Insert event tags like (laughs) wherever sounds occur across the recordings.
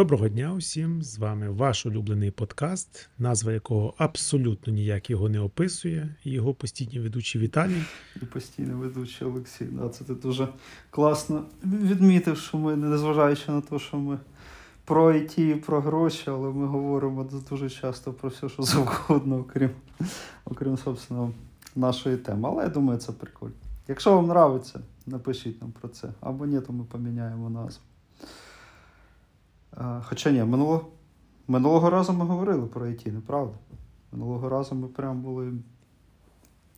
Доброго дня усім! З вами ваш улюблений подкаст, назва якого абсолютно ніяк його не описує. Його постійні ведучий Віталій. І постійний ведучий Олексій. Да, це ти дуже класно відмітив, що ми, незважаючи на те, що ми про ІТ і про гроші, але ми говоримо дуже часто про все, що завгодно, окрім, окрім собственно, нашої теми. Але я думаю, це прикольно. Якщо вам подобається, напишіть нам про це. Або ні, то ми поміняємо назву. Хоча ні, минулого минулого разу ми говорили про IT, неправда? Минулого разу ми прям були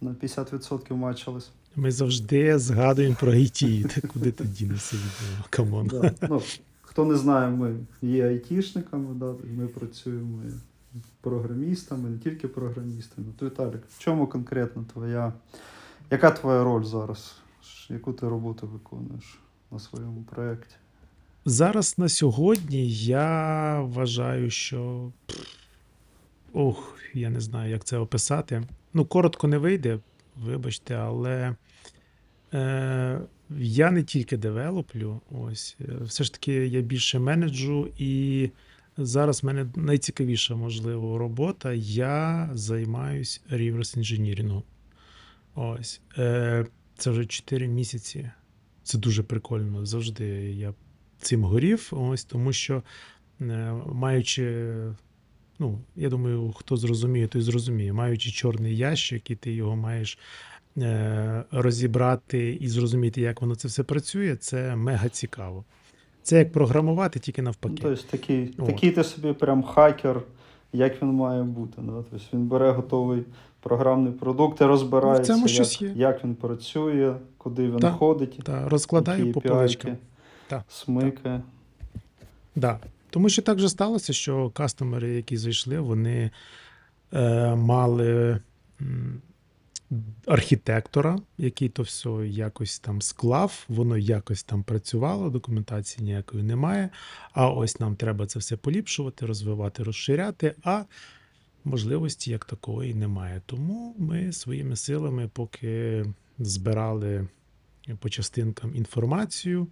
на 50% мачились. Ми завжди згадуємо про IT. Куди ти дінешся від Come on. Да. Ну, Хто не знає, ми є айтішниками, да, ми працюємо програмістами, не тільки програмістами. То Віталік, в чому конкретно твоя, яка твоя роль зараз? Яку ти роботу виконуєш на своєму проєкті? Зараз на сьогодні я вважаю, що. Ох, я не знаю, як це описати. Ну, коротко не вийде, вибачте, але е, я не тільки девелоплю. Ось, все ж таки, я більше менеджу, і зараз в мене найцікавіша, можливо, робота. Я займаюсь reverse інженірингом. Ось. Е, Це вже 4 місяці. Це дуже прикольно. Завжди я цим горів, ось тому що, е, маючи, ну, я думаю, хто зрозуміє, той зрозуміє, маючи чорний ящик, і ти його маєш е, розібрати і зрозуміти, як воно це все працює, це мега цікаво. Це як програмувати, тільки навпаки. Ну, тобто такий такий ти собі прям хакер, як він має бути. Да? Тобто Він бере готовий програмний продукт і розбирається, ну, як, як він працює, куди він так, ходить, так, розкладає по поличкам та, смикає. Так. Да. Тому що так же сталося, що кастомери, які зайшли, вони е, мали м, архітектора, який то все якось там склав, воно якось там працювало, документації ніякої немає. А ось нам треба це все поліпшувати, розвивати, розширяти. а можливості як такої немає. Тому ми своїми силами, поки збирали по частинкам інформацію,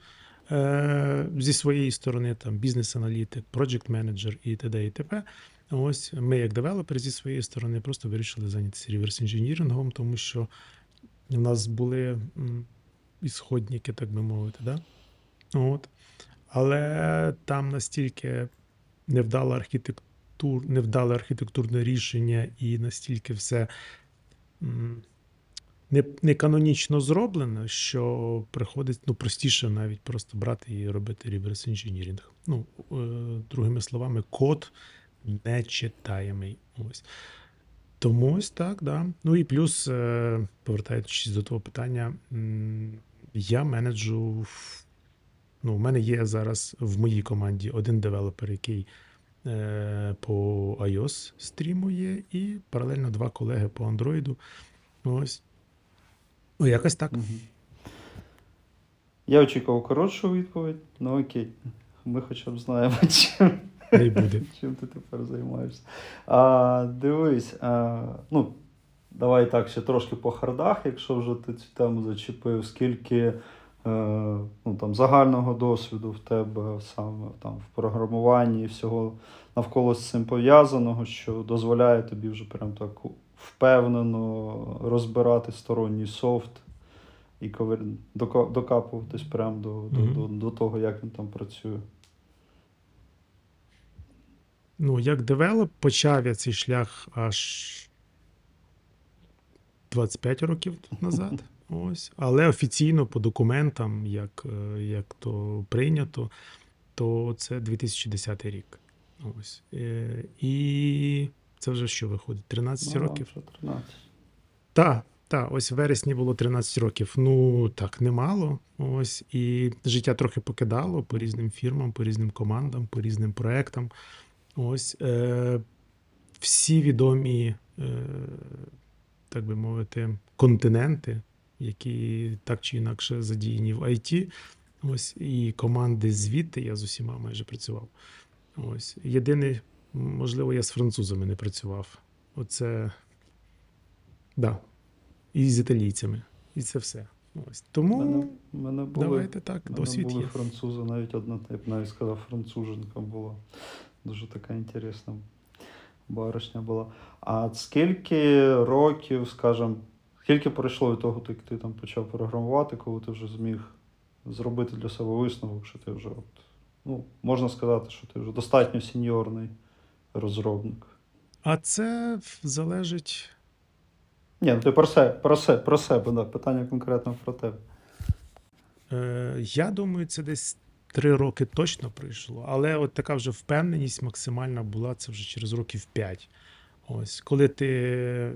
зі своєї сторони, там бізнес-аналітик, проджект менеджер і т.д. і т.п. Ось ми, як девелопери, зі своєї сторони, просто вирішили зайнятися реверс інженірингом, тому що в нас були ісходники, так би мовити. Да? От. Але там настільки невдала архітектур, невдале архітектурне рішення, і настільки все не не канонічно зроблено, що приходить ну, простіше навіть просто брати і робити реверс інженірінг. Ну, е, другими словами, код нечитаємий. Ось. Тому ось так, да. Ну і плюс, е, повертаючись до того питання, я менеджу. Ну, У мене є зараз в моїй команді один девелопер, який е, по iOS стрімує, і паралельно два колеги по Android. Ось. Ну, якось так. Угу. Я очікував коротшу відповідь, ну окей. Ми хоча б знаємо, (laughs) чим Не буде. чим ти тепер займаєшся. А, Дивись, а, ну, давай так ще трошки по хардах, якщо вже ти цю тему зачепив, скільки е, ну, там, загального досвіду в тебе саме там, в програмуванні і всього навколо з цим пов'язаного, що дозволяє тобі вже прям так впевнено розбирати сторонній софт і докапуватись прямо до, mm-hmm. до, до, до того, як він там працює. Ну, як девелопер, почав я цей шлях аж 25 років назад. (laughs) Ось. Але офіційно по документам, як е, як то прийнято, то це 2010 рік. Ось. Е, і це вже що виходить? 13 ну, років? 13. Так, так, ось в вересні було 13 років. Ну так, немало. Ось і життя трохи покидало по різним фірмам, по різним командам, по різним проектам. Ось е, всі відомі, е, так би мовити, континенти, які так чи інакше задіяні в IT. Ось і команди звідти я з усіма майже працював. Ось єдиний Можливо, я з французами не працював. Оце. Да. І з італійцями. І це все. Ось. Тому мене, мене були, давайте так, мене досвід були є. французи, навіть одна, я б навіть сказав, француженка була. Дуже така інтересна баришня була. А скільки років, скажімо, скільки пройшло від того, як ти там почав програмувати, коли ти вже зміг зробити для себе висновок, що ти вже, от, ну, можна сказати, що ти вже достатньо сеньорний розробник. А це залежить. Ні, ну ти про себе, про себе, про себе, да, питання конкретно про тебе. Е, я думаю, це десь три роки точно пройшло. Але от така вже впевненість максимальна була це вже через років п'ять. Ось, коли ти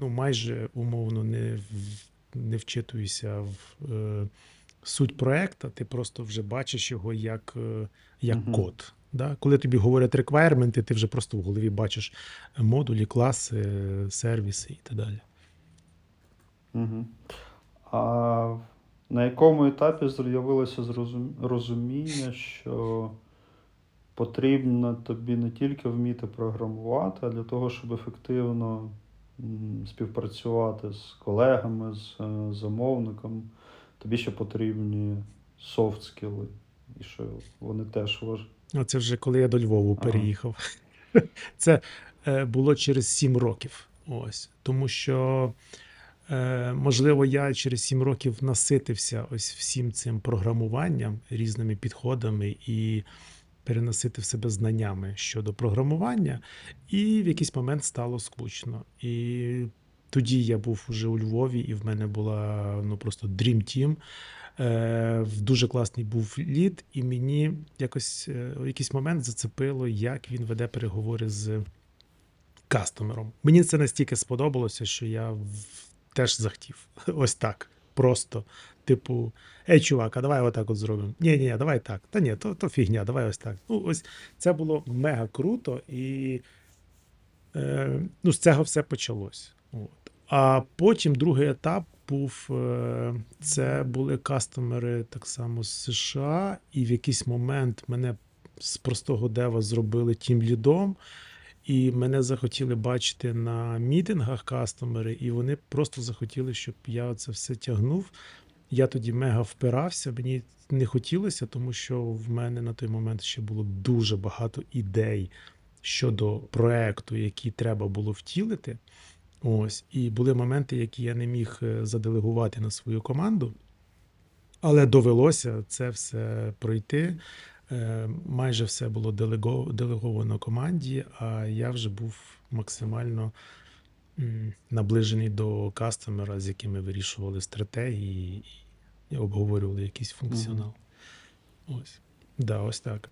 ну, майже умовно не, в- не вчитуєшся в е, суть проекту, ти просто вже бачиш його як, е, як Мгм. код. Да? Коли тобі говорять requirement, ти вже просто в голові бачиш модулі, класи, сервіси і так далі. Угу. А на якому етапі з'явилося розуміння, що потрібно тобі не тільки вміти програмувати, а для того, щоб ефективно співпрацювати з колегами, з е, замовником, тобі ще потрібні софт скіли. І що вони теж важливі. Це вже коли я до Львову Ага. переїхав. (laughs) Це е, було через сім років. Ось. Тому що, е, можливо, я через сім років наситився ось всім цим програмуванням, різними підходами і переносити в себе знаннями щодо програмування, і в якийсь момент стало скучно. І тоді я був уже у Львові, і в мене була ну просто Dream Team. Е, в дуже класний був лід, і мені якось е, в якийсь момент зацепило, як він веде переговори з кастомером. Мені це настільки сподобалося, що я теж захотів. (laughs) Ось так. Просто. Типу, ей, чувак, а давай отак от зробимо. Ні, ні, давай так. Та ні, то, то фігня, давай ось так. Ну, ось це було мега круто, і е, ну, з цього все почалось. От. А потім другий етап був: е, це були кастомери так само з США, і в якийсь момент мене з простого дева зробили тім лідом. І мене захотіли бачити на мітингах кастомери, і вони просто захотіли, щоб я це все тягнув. Я тоді мега впирався. Мені не хотілося, тому що в мене на той момент ще було дуже багато ідей щодо проекту, які треба було втілити. Ось, і були моменти, які я не міг е, заделегувати на свою команду, але довелося це все пройти. Е, Майже все було делеговано команді, а я вже був максимально наближений до кастомера, з якими вирішували стратегії і обговорювали якийсь функціонал. Ось. Да, ось так.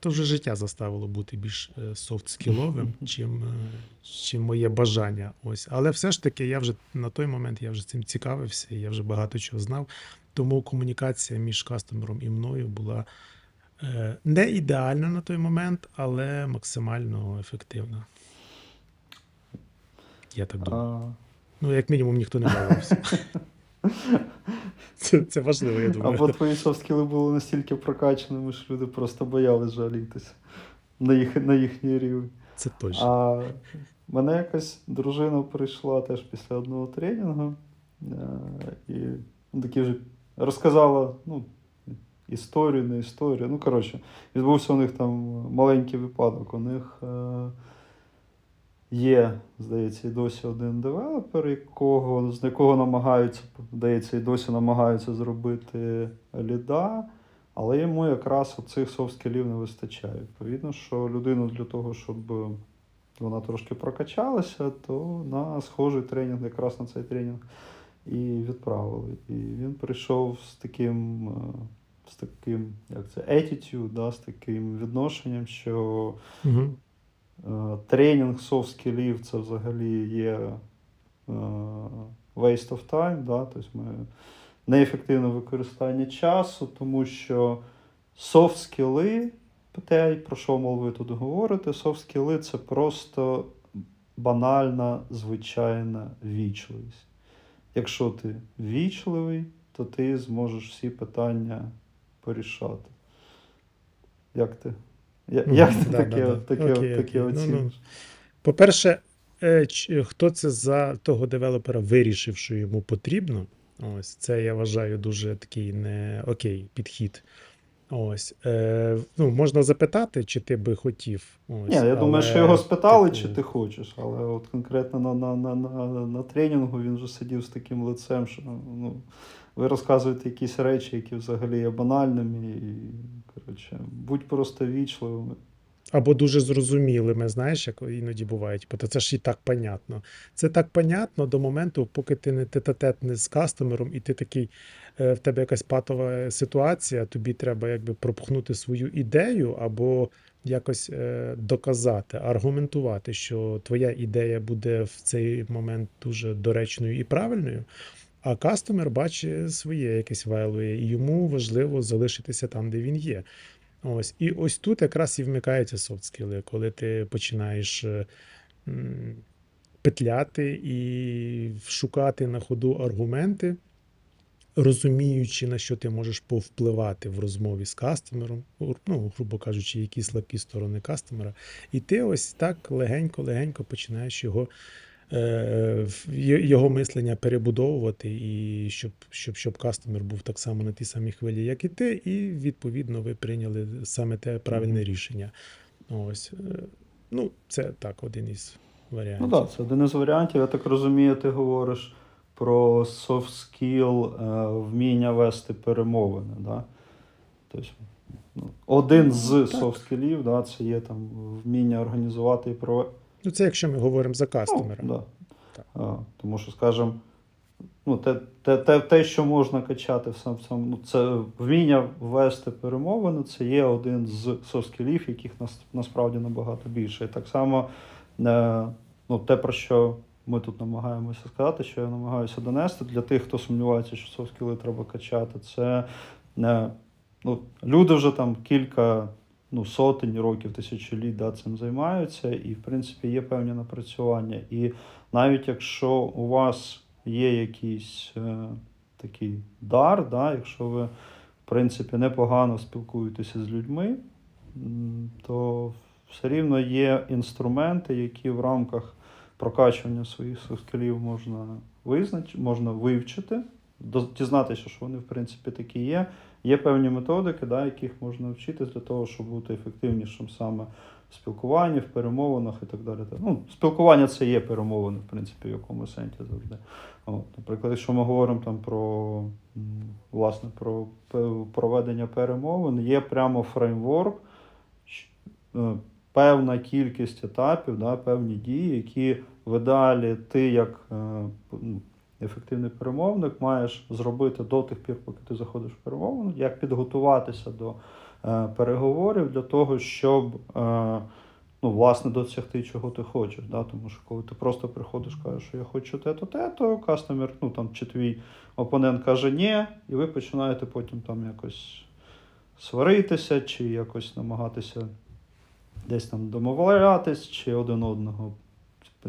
То вже життя заставило бути більш софт-скіловим, чим, е, чим моє бажання. Ось. Але все ж таки, я вже на той момент я вже цим цікавився, і я вже багато чого знав. Тому комунікація між кастомером і мною була е, не ідеальна на той момент, але максимально ефективна. Я так думаю. Ну, як мінімум, ніхто не (laughs) бавився. (laughs) Це, це важливо, я думаю. або твої софт-скіли були настільки прокачаними, що люди просто боялись жалітися на, їх, на їхній рівень. Це точно. А мене якось дружина прийшла теж після одного тренінгу е, і ну, такі вже розказала ну, історію, не історію. Ну, коротше, відбувся у них там маленький випадок. У них е, є, здається, і досі один девелопер, якого, з якого намагаються, здається, і досі намагаються зробити ліда. Але йому якраз оцих софт-скілів не вистачає. Відповідно, що людину для того, щоб вона трошки прокачалася, то на схожий тренінг, якраз на цей тренінг, і відправили. І він прийшов з таким, е, з таким як це, attitude, да, з таким відношенням, що Угу. Е, тренінг soft скілів це взагалі є е, waste of time, да, тобто ми неефективне використання часу, тому що soft скіли, те, про що мов ви тут говорите, soft скіли це просто банальна, звичайна вічливість. Якщо ти вічливий, то ти зможеш всі питання порішати. Як ти? Як ти таке, окей. Ну, оціниш? По-перше, е, хто це за того девелопера вирішив, що йому потрібно? Ось це я вважаю дуже такий не окей підхід. Ось. Е, ну, можна запитати, чи ти би хотів. Ось, Ні, я думаю, що його спитали, типу, чи ти хочеш, але от конкретно на, на, на, на, на тренінгу він вже сидів з таким лицем, що ну, ви розказуєте якісь речі, які взагалі є банальними, і коротше, будь просто вічливими. Або дуже зрозумілими, знаєш, як іноді буває. Типу, то це ж і так понятно. Це так понятно до моменту, поки ти не тет-а-тет не з кастомером, і ти такий, е, в тебе якась патова ситуація, тобі треба якби пропхнути свою ідею, або якось е, доказати, аргументувати, що твоя ідея буде в цей момент дуже доречною і правильною. А кастомер бачить своє якесь вайлове, і йому важливо залишитися там, де він є. Ось. І ось тут якраз і вмикаються софт-скіли, коли ти починаєш е, петляти і шукати на ходу аргументи, розуміючи, на що ти можеш повпливати в розмові з кастомером, ну, грубо кажучи, які слабкі сторони кастомера. І ти ось так легенько-легенько починаєш його, його мислення перебудовувати, і щоб, щоб, щоб кастомер був так само на тій самій хвилі, як і ти, і відповідно ви прийняли саме те правильне рішення. Ось. е, Ну, це так, один із варіантів. Ну так, це один із варіантів. Я так розумію, ти говориш про soft skill, е, вміння вести перемовини. Да? Тобто, ну, один з skillів, да, це є там вміння організувати і. Ну, це якщо ми говоримо за кастомера. Ну, да. Так. А, тому що, скажімо, ну, те, те, те, те, що можна качати в сам ну, це вміння вести перемовини, це є один з софт-скілів, яких нас, насправді набагато більше. І так само е, ну, те, про що ми тут намагаємося сказати, що я намагаюся донести для тих, хто сумнівається, що софт-скіли треба качати, це е, ну, люди вже там кілька ну, сотень років, тисячоліть да, цим займаються, і, в принципі, є певні напрацювання. І навіть якщо у вас є якийсь е, такий дар, да, якщо ви, в принципі, непогано спілкуєтеся з людьми, то все рівно є інструменти, які в рамках прокачування своїх скілів можна визнач... можна вивчити, дізнатися, що вони, в принципі, такі є. Є певні методики, да, яких можна вчитись для того, щоб бути ефективнішим саме в спілкуванні, в перемовинах і так далі. Ну, спілкування це є перемовини, в принципі, в якому сенсі завжди. От, наприклад, якщо ми говоримо там про власне про проведення перемовин, є прямо фреймворк, е, певна кількість етапів, да, певні дії, які в ідеалі ти як е, ну, ефективний перемовник маєш зробити до тих пір, поки ти заходиш в перемовину, як підготуватися до е, переговорів для того, щоб е, ну, власне досягти чого ти хочеш. Да? Тому що коли ти просто приходиш, кажеш, що я хочу те-то, те-то, кастомер, ну там чи твій опонент каже ні, і ви починаєте потім там якось сваритися, чи якось намагатися десь там домовлятись, чи один одного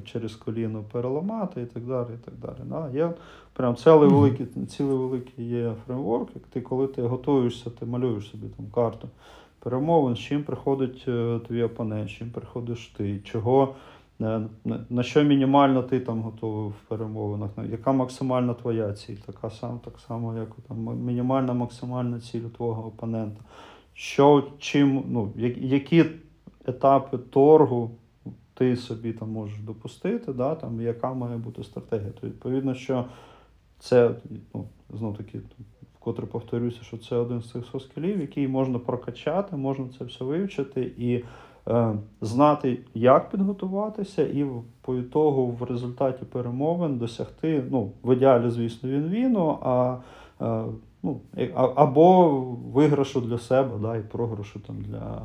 через коліно переламати і так далі. і так далі. Да? Є прям цілий великий, цілий великий є фреймворк, як ти, коли ти готуєшся, ти малюєш собі там карту перемовин, з чим приходить е, твій опонент, з чим приходиш ти, чого, е, на, на що мінімально ти там готовий в перемовинах, яка максимальна твоя ціль, така сам, так само, як там мінімальна максимальна ціль твого опонента. Що, чим, ну, я- які етапи торгу ти собі там можеш допустити, да, там, яка має бути стратегія. То відповідно, що це, ну, знов таки, вкотре повторюся, що це один з цих соскілів, який можна прокачати, можна це все вивчити і е, знати, як підготуватися, і по ітогу в результаті перемовин досягти, ну, в ідеалі, звісно, він віну, а, е, ну, або виграшу для себе, да, і програшу там для,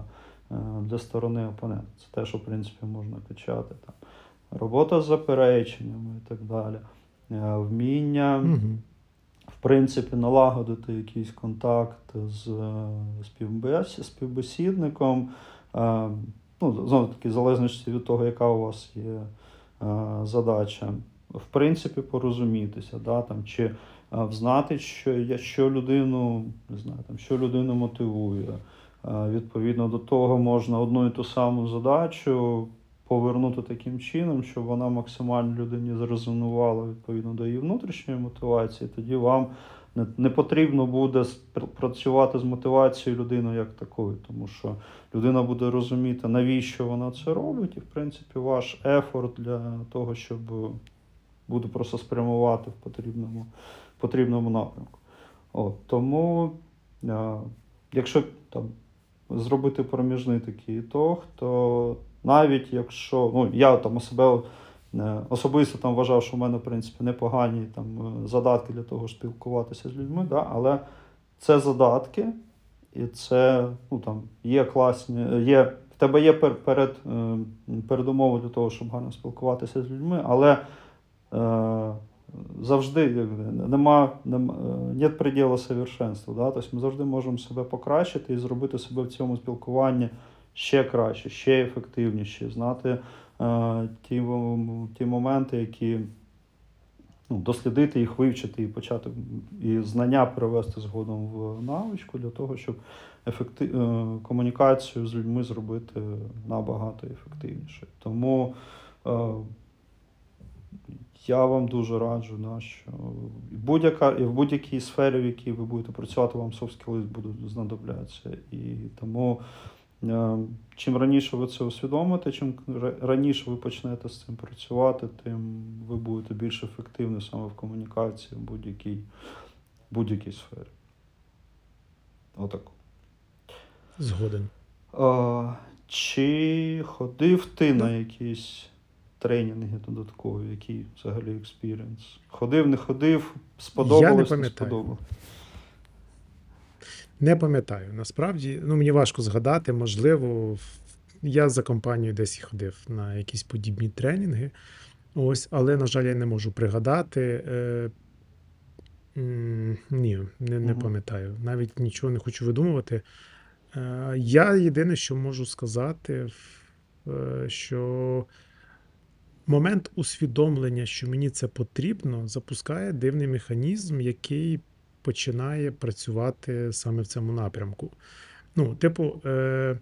для сторони опонента. Це те, що в принципі можна качати. Там. Робота з запереченнями і так далі. Е, Вміння Угу. в принципі, налагодити якийсь контакт з е, співбес- співбесідником. Е, Ну, знову таки, в залежності від того, яка у вас є е, задача. В принципі, порозумітися, да, там, чи е, взнати, що, я- що людину, не знаю, там, що людину мотивує. Е, Відповідно до того, можна одну і ту саму задачу повернути таким чином, щоб вона максимально людині зрезонувала відповідно до її внутрішньої мотивації, тоді вам не, потрібно буде працювати з мотивацією людини як такою, тому що людина буде розуміти, навіщо вона це робить, і в принципі ваш ефорт для того, щоб буде просто спрямувати в потрібному, потрібному напрямку. От, тому, е, якщо там зробити проміжний такий ітог, то навіть якщо ну, я там себе е, особисто там вважав, що в мене в принципі непогані там е, задатки для того, щоб спілкуватися з людьми, да, але це задатки, і це ну, там, є класні, є, в тебе є пер, перед, е, передумови для того, щоб гарно спілкуватися з людьми, але завжди нема, нема е, нет предела совершенству. Да? Тобто ми завжди можемо себе покращити і зробити себе в цьому спілкуванні ще краще, ще ефективніше, знати е, ті, ті моменти, які ну, дослідити їх, вивчити і почати і знання перевести згодом в навичку для того, щоб ефекти... е, комунікацію з людьми зробити набагато ефективніше. Тому е, я вам дуже раджу, да, що будь-яка, в будь-якій сфері, в якій ви будете працювати, вам soft skills будуть знадоблятися. І тому е, чим раніше ви це усвідомите, чим раніше ви почнете з цим працювати, тим ви будете більш ефективні саме в комунікації в будь-якій, будь-якій сфері. Отак. Згоден. А, чи ходив ти на якісь тренінги додаткові, який взагалі experience? Ходив, не ходив, сподобалось, не, пам'ятаю. сподобалось. Не пам'ятаю. Насправді, ну мені важко згадати, можливо, я за компанією десь і ходив на якісь подібні тренінги. Ось, але, на жаль, я не можу пригадати. Е, м, ні, не, не пам'ятаю. Навіть нічого не хочу видумувати. Е, я єдине, що можу сказати, е, що момент усвідомлення, що мені це потрібно, запускає дивний механізм, який починає працювати саме в цьому напрямку. Ну, типу, е,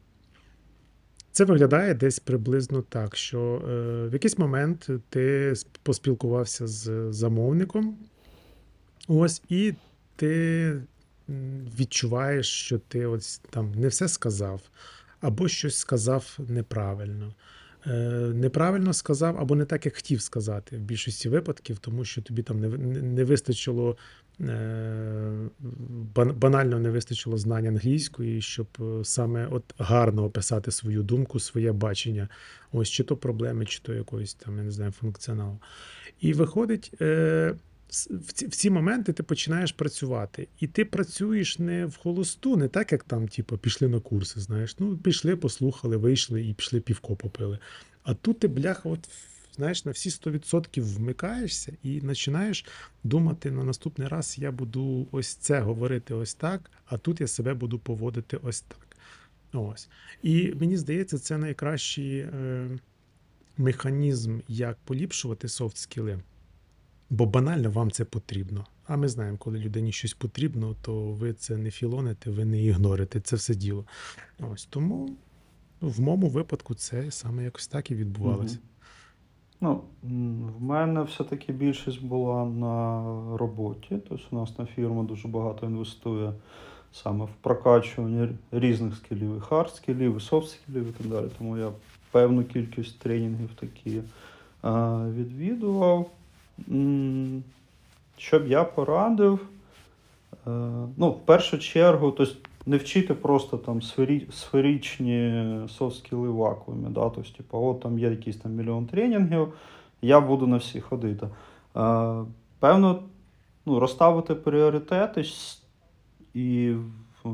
це виглядає десь приблизно так, що е, в якийсь момент ти поспілкувався з замовником, ось, і ти відчуваєш, що ти ось там не все сказав, або щось сказав неправильно. Е, неправильно сказав, або не так, як хотів сказати в більшості випадків, тому що тобі там не, не вистачило е, банально не вистачило знань англійської, щоб е, саме от гарно описати свою думку, своє бачення. Ось чи то проблеми, чи то якоїсь там, я не знаю, функціоналу. І виходить, в ці, в ці моменти ти починаєш працювати. І ти працюєш не в холосту, не так, як там, типу, пішли на курси, знаєш. Ну, пішли, послухали, вийшли і пішли півко попили. А тут ти, бляха, от, знаєш, на всі 100% вмикаєшся і починаєш думати на наступний раз я буду ось це говорити ось так, а тут я себе буду поводити ось так. Ось. І мені здається, це найкращий е, механізм, як поліпшувати софт скіли. Бо банально вам це потрібно. А ми знаємо, коли людині щось потрібно, то ви це не філоните, ви не ігнорите це все діло. Ось тому ну, в моєму випадку це саме якось так і відбувалося. Ну, в мене все-таки більшість була на роботі. Тобто у нас на фірма дуже багато інвестує саме в прокачування різних скілів, і хард скілів, і софт скілів і так далі. Тому я певну кількість тренінгів такі а, відвідував. М, Що б я порадив? Е, Ну, в першу чергу, тобто не вчити просто там сфері, сферичні софт-скіли в вакуумі. Да? Тобто, типу, от там є якийсь там мільйон тренінгів, я буду на всі ходити. Е, Певно, ну, розставити пріоритети і е,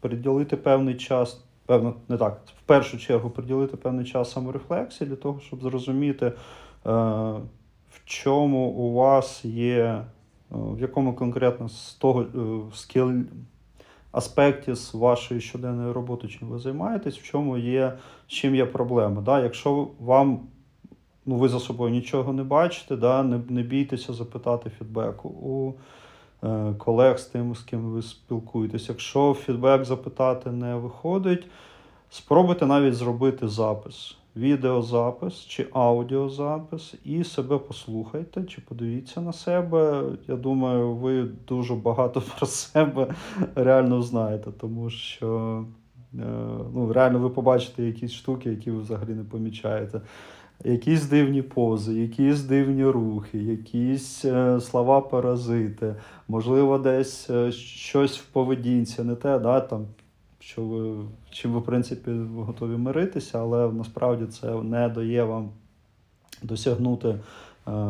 приділити певний час, певно, не так, в першу чергу приділити певний час саморефлексії для того, щоб зрозуміти, чому у вас є, е, в якому конкретно з того е, скіл аспекті з вашої щоденної роботи, чим ви займаєтесь, в чому є, з чим є проблема. Да? Якщо вам ну, ви за собою нічого не бачите, да? не, не бійтеся запитати фідбеку у е, колег з тим, з ким ви спілкуєтесь. Якщо фідбек запитати не виходить, спробуйте навіть зробити запис. Відеозапис чи аудіозапис і себе послухайте, чи подивіться на себе. Я думаю, ви дуже багато (laughs) про себе реально знаєте, тому що е, ну, реально ви побачите якісь штуки, які ви взагалі не помічаєте. Якісь дивні пози, якісь дивні рухи, якісь е, слова паразити, можливо, десь е, щось в поведінці, не те, да, там, що ви, чим ви, в принципі, готові миритися, але насправді це не дає вам досягнути е,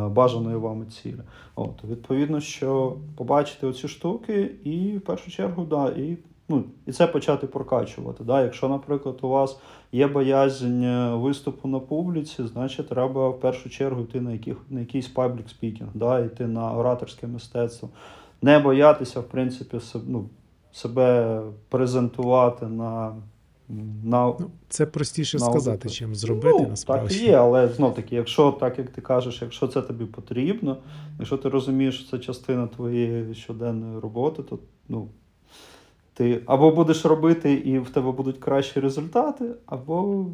бажаної вами цілі. От, відповідно, що побачити оці штуки, і в першу чергу, да, і, ну, і це почати прокачувати. Да. Якщо, наприклад, у вас є боязнь е, виступу на публіці, значить треба в першу чергу йти на, яких, на якийсь public speaking, да, йти на ораторське мистецтво. Не боятися, в принципі, ну, себе презентувати на. на Ну, це простіше На сказати, аудиторію. чим зробити ну, насправді. Так і є, але знов таки, якщо так як ти кажеш, якщо це тобі потрібно, якщо ти розумієш, що це частина твоєї щоденної роботи, то ну, ти або будеш робити і в тебе будуть кращі результати, або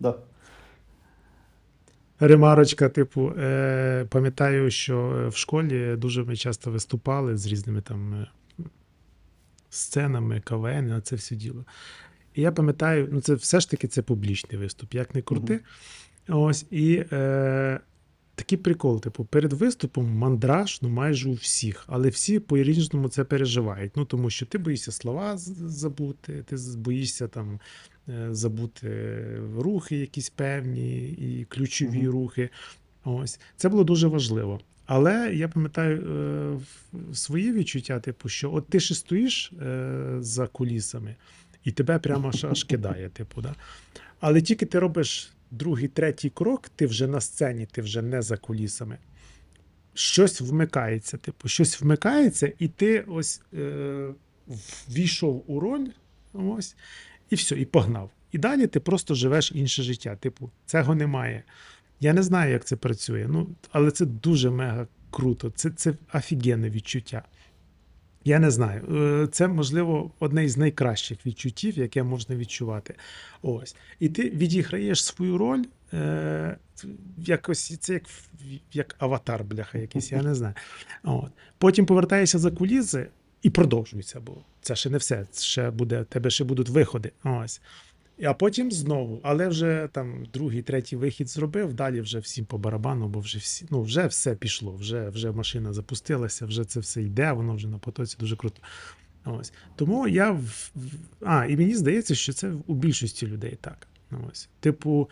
да. Ремарочка, типу, е, пам'ятаю, що в школі дуже ми часто виступали з різними там е, сценами, КВН, на це все діло. І я пам'ятаю, ну це все ж таки це публічний виступ, як не крути. Ось, і е, такий прикол, типу, перед виступом мандраж, ну майже у всіх, але всі по-різному це переживають. Ну, тому що ти боїшся слова забути, ти боїшся там е, забути рухи якісь певні і ключові Мгм. рухи. Ось. Це було дуже важливо. Але я пам'ятаю е, свої відчуття, типу, що от ти ще стоїш е, за кулісами, і тебе прямо аж, аж кидає, типу, да? Але тільки ти робиш другий, третій крок, ти вже на сцені, ти вже не за кулісами. Щось вмикається, типу, щось вмикається, і ти ось е, ввійшов у роль, ось, і все, і погнав. І далі ти просто живеш інше життя. Типу, цього немає. Я не знаю, як це працює, ну, але це дуже мега круто. Це, це офігенне відчуття. Я не знаю. Е, Це, можливо, одне із найкращих відчуттів, яке можна відчувати. Ось. І ти відіграєш свою роль. Е, якось це як, як аватар, бляха, якийсь, я не знаю. От. Потім повертаєшся за куліси і продовжується, бо це ще не все. Це ще буде, тебе ще будуть виходи. Ось. А потім знову, але вже там другий, третій вихід зробив, далі вже всім по барабану, бо вже всі, ну вже все пішло, вже, вже машина запустилася, вже це все йде, воно вже на потоці дуже круто. Ось. Тому я в... А, і мені здається, що це у більшості людей так. Ось. Типу,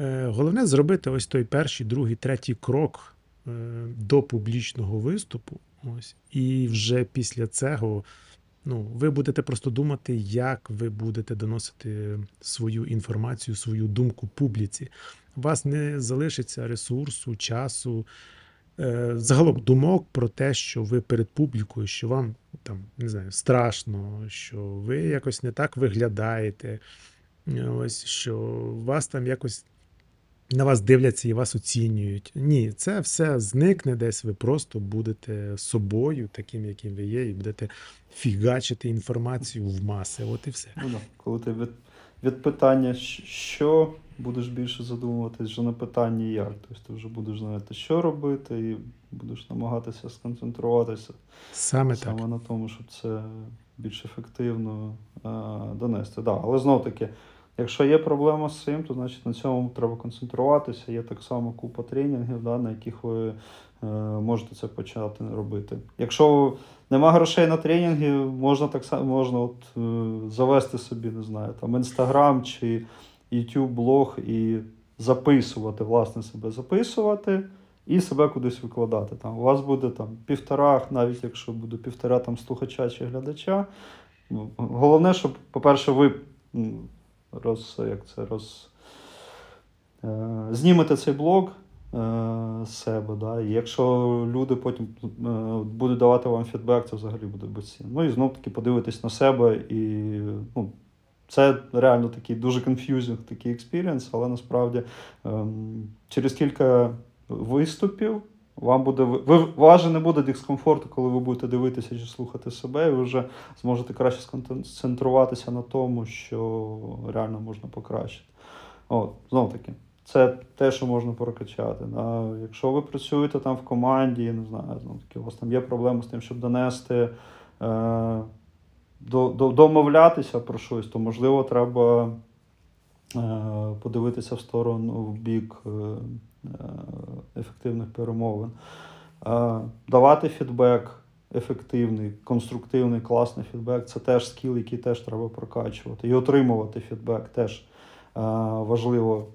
е, головне зробити ось той перший, другий, третій крок е, до публічного виступу. Ось. І вже після цього ну, ви будете просто думати, як ви будете доносити свою інформацію, свою думку публіці. У вас не залишиться ресурсу, часу, е, загалом думок про те, що ви перед публікою, що вам там не знаю, страшно, що ви якось не так виглядаєте. Ось що вас там якось на вас дивляться і вас оцінюють. Ні, це все зникне десь. Ви просто будете собою, таким, яким ви є, і будете фігачити інформацію в маси. От і все. Ну, да. Коли ти від, від питання, що будеш більше задумуватись вже на питанні як. Тобто ти вже будеш знати, що робити, і будеш намагатися сконцентруватися Саме так. саме на тому, щоб це більш ефективно а, донести. Да. Але знов таки, якщо є проблема з цим, то значить на цьому треба концентруватися. Є так само купа тренінгів, да, на яких ви е, можете це почати робити. Якщо нема грошей на тренінги, можна так само можна от, е, завести собі, не знаю, там Інстаграм чи YouTube блог і записувати, власне, себе записувати і себе кудись викладати. Там, у вас буде там півтора, навіть якщо буде півтора там, слухача чи глядача. Головне, щоб, по-перше, ви роз, як це, роз, е, знімете цей блок е, з себе. Да? І якщо люди потім е, будуть давати вам фідбек, це взагалі буде безцінно. Ну і знов таки подивитись на себе і ну, це реально такий дуже confusing такий experience, але насправді ем, через кілька виступів вам буде ви у не буде дискомфорту, коли ви будете дивитися чи слухати себе, і ви вже зможете краще сконцентруватися на тому, що реально можна покращити. От, знов таки, це те, що можна прокачати. Да. Якщо ви працюєте там в команді, не знаю, знов таки, у вас там є проблеми з тим, щоб донести, е, до, до, домовлятися про щось, то можливо треба подивитися в сторону в бік е, е, ефективних перемовин. Е, давати фідбек ефективний, конструктивний, класний фідбек це теж скіл, який теж треба прокачувати. І отримувати фідбек теж е, важливо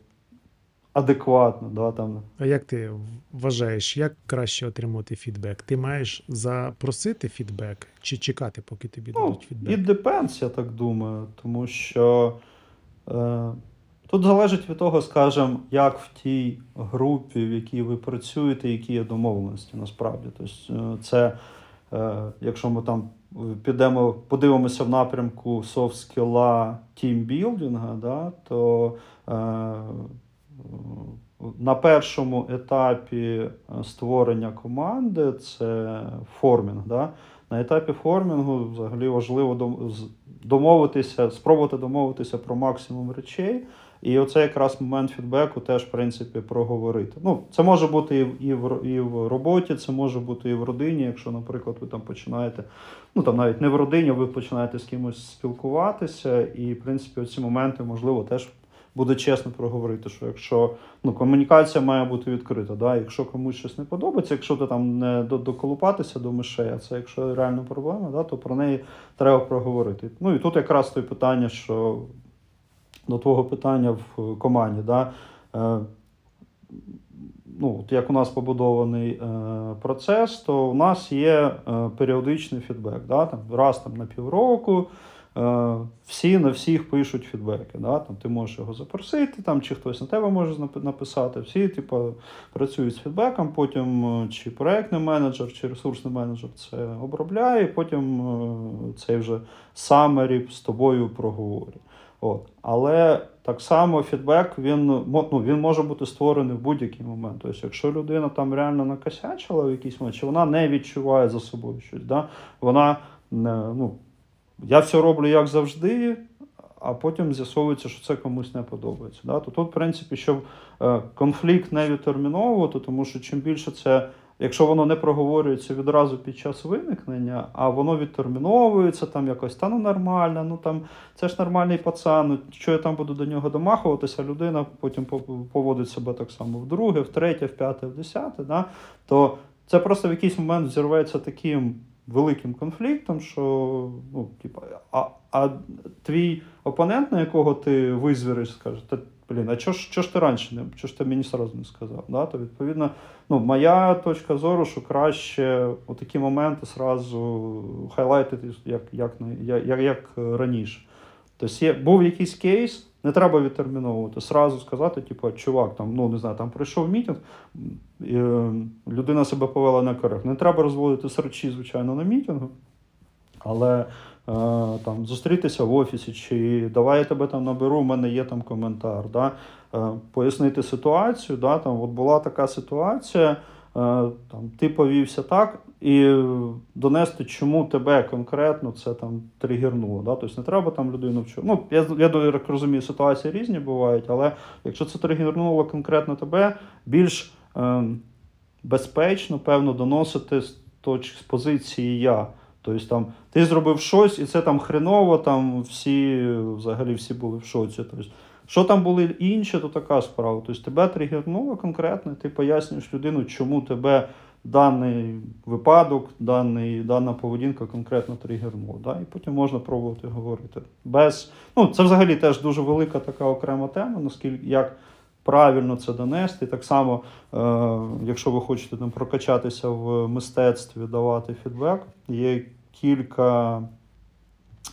адекватно. Да, там. А як ти вважаєш, як краще отримувати фідбек? Ти маєш запросити фідбек чи чекати, поки тобі Ну, дадуть фідбек? It depends, я так думаю, тому що е, тут залежить від того, скажімо, як в тій групі, в якій ви працюєте, які є домовленості насправді. Тобто, е, це, е, якщо ми там підемо, подивимося в напрямку софт-скіла тімбілдинга, да, то е, на першому етапі е, створення команди це формінг. Да? На етапі формінгу взагалі важливо домовитися, спробувати домовитися про максимум речей. І оце якраз момент фідбеку теж, в принципі, проговорити. Ну, це може бути і в, і в, і в роботі, це може бути і в родині, якщо, наприклад, ви там починаєте, ну там навіть не в родині, ви починаєте з кимось спілкуватися, і, в принципі, ці моменти, можливо, теж буде чесно проговорити, що якщо ну, комунікація має бути відкрита, да? якщо комусь щось не подобається, якщо ти там не доколупатися до мишей, а це якщо реальна проблема, да, то про неї треба проговорити. Ну і тут якраз то питання, що до твого питання в команді, да, е, ну, от як у нас побудований е, процес, то у нас є е, періодичний фідбек. Да, там, раз там, на півроку. Е, всі на всіх пишуть фідбеки. Да? Там, ти можеш його запросити, там, чи хтось на тебе може написати. Всі типу, працюють з фідбеком, потім е, чи проектний менеджер, чи ресурсний менеджер це обробляє, і потім е, цей вже summary з тобою проговорює. От. Але так само фідбек він, ну, він може бути створений в будь-який момент. Тобто, якщо людина там реально накосячила в якийсь момент, чи вона не відчуває за собою щось, да? вона ну, я все роблю як завжди, а потім з'ясовується, що це комусь не подобається. Да? То тут, в принципі, щоб е, конфлікт не відтерміновувати, тому що чим більше це, якщо воно не проговорюється відразу під час виникнення, а воно відтерміновується там якось, та ну нормально, ну там це ж нормальний пацан, ну що я там буду до нього домахуватися, людина потім поводить себе так само вдруге, втретє, в третє, в п'яте, в десяте, да? то це просто в якийсь момент взірветься таким великим конфліктом, що ну, типа, а, а твій опонент, на якого ти визвіриш, скаже, блін, а чого ж, чого ж ти раніше не чого ж ти мені сразу не сказав? Да? То відповідно, ну, моя точка зору, що краще такі моменти сразу хайлайтити, як, як, як, як, раніше. Тобто є, був якийсь кейс, не треба відтерміновувати. Сразу сказати, типу, чувак, там, ну не знаю, там прийшов мітинг, і, е, людина себе повела некоректно. Не треба розводити срачі, звичайно, на мітингу, але там зустрітися в офісі, чи давай я тебе там наберу, у мене є там коментар. Да? Е, пояснити ситуацію. Да? Там, от була така ситуація, е, там, ти повівся так, і донести, чому тебе конкретно це там тригернуло. Да? Тобто не треба там людину вчити. Ну, я, я розумію, ситуації різні бувають, але якщо це тригернуло конкретно тебе, більш е, безпечно, певно, доносити з точ з позиції я. Тобто там ти зробив щось, і це там хреново, там всі взагалі всі були в шоці. Тобто, що там були інші, то така справа. Тобто тебе тригернуло конкретно, ти пояснюєш людину, чому тебе даний випадок, даний, дана поведінка конкретно тригернула. Да? І потім можна пробувати говорити. Без, ну, це взагалі теж дуже велика така окрема тема, наскільки як правильно це донести. Так само, е, якщо ви хочете там прокачатися в мистецтві, давати фідбек, є кілька,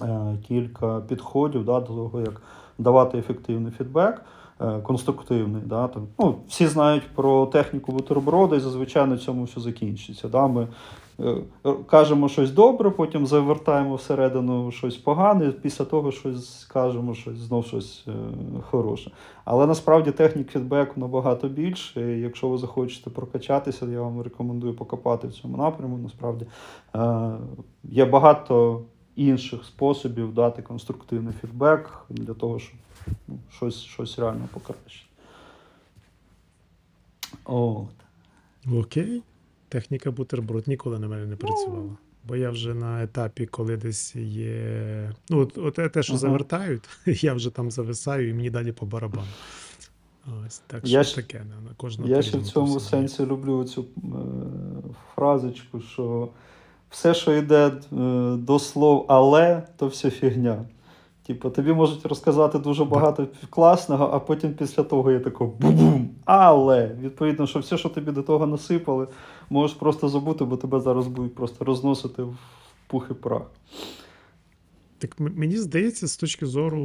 е, кілька підходів да, до того, як давати ефективний фідбек. е, Конструктивний, да, там, ну, всі знають про техніку бутерброда, і зазвичай на цьому все закінчиться. Да? Ми кажемо щось добре, потім завертаємо всередину щось погане, після того щось скажемо щось знов щось е, хороше. Але насправді технік фідбеку набагато більше. І якщо ви захочете прокачатися, я вам рекомендую покопати в цьому напряму. Насправді е, є багато інших способів дати конструктивний фідбек для того, щоб ну, щось, щось реально покращити. Окей. Техніка бутерброд ніколи на мене не працювала. Бо я вже на етапі, коли десь є. Ну, от, от те, що Ага. завертають, (laughs) я вже там зависаю і мені далі по барабану. Ось так Я що таке. На, кожного Я ще в цьому сенсі люблю цю е, фразочку, що все, що йде е, до слов але, то все фігня. Типу, тобі можуть розказати дуже багато класного, а потім після того є тако бум. Але відповідно, що все, що тобі до того насипали, можеш просто забути, бо тебе зараз будуть просто розносити в пух і прах. Так мені здається, з точки зору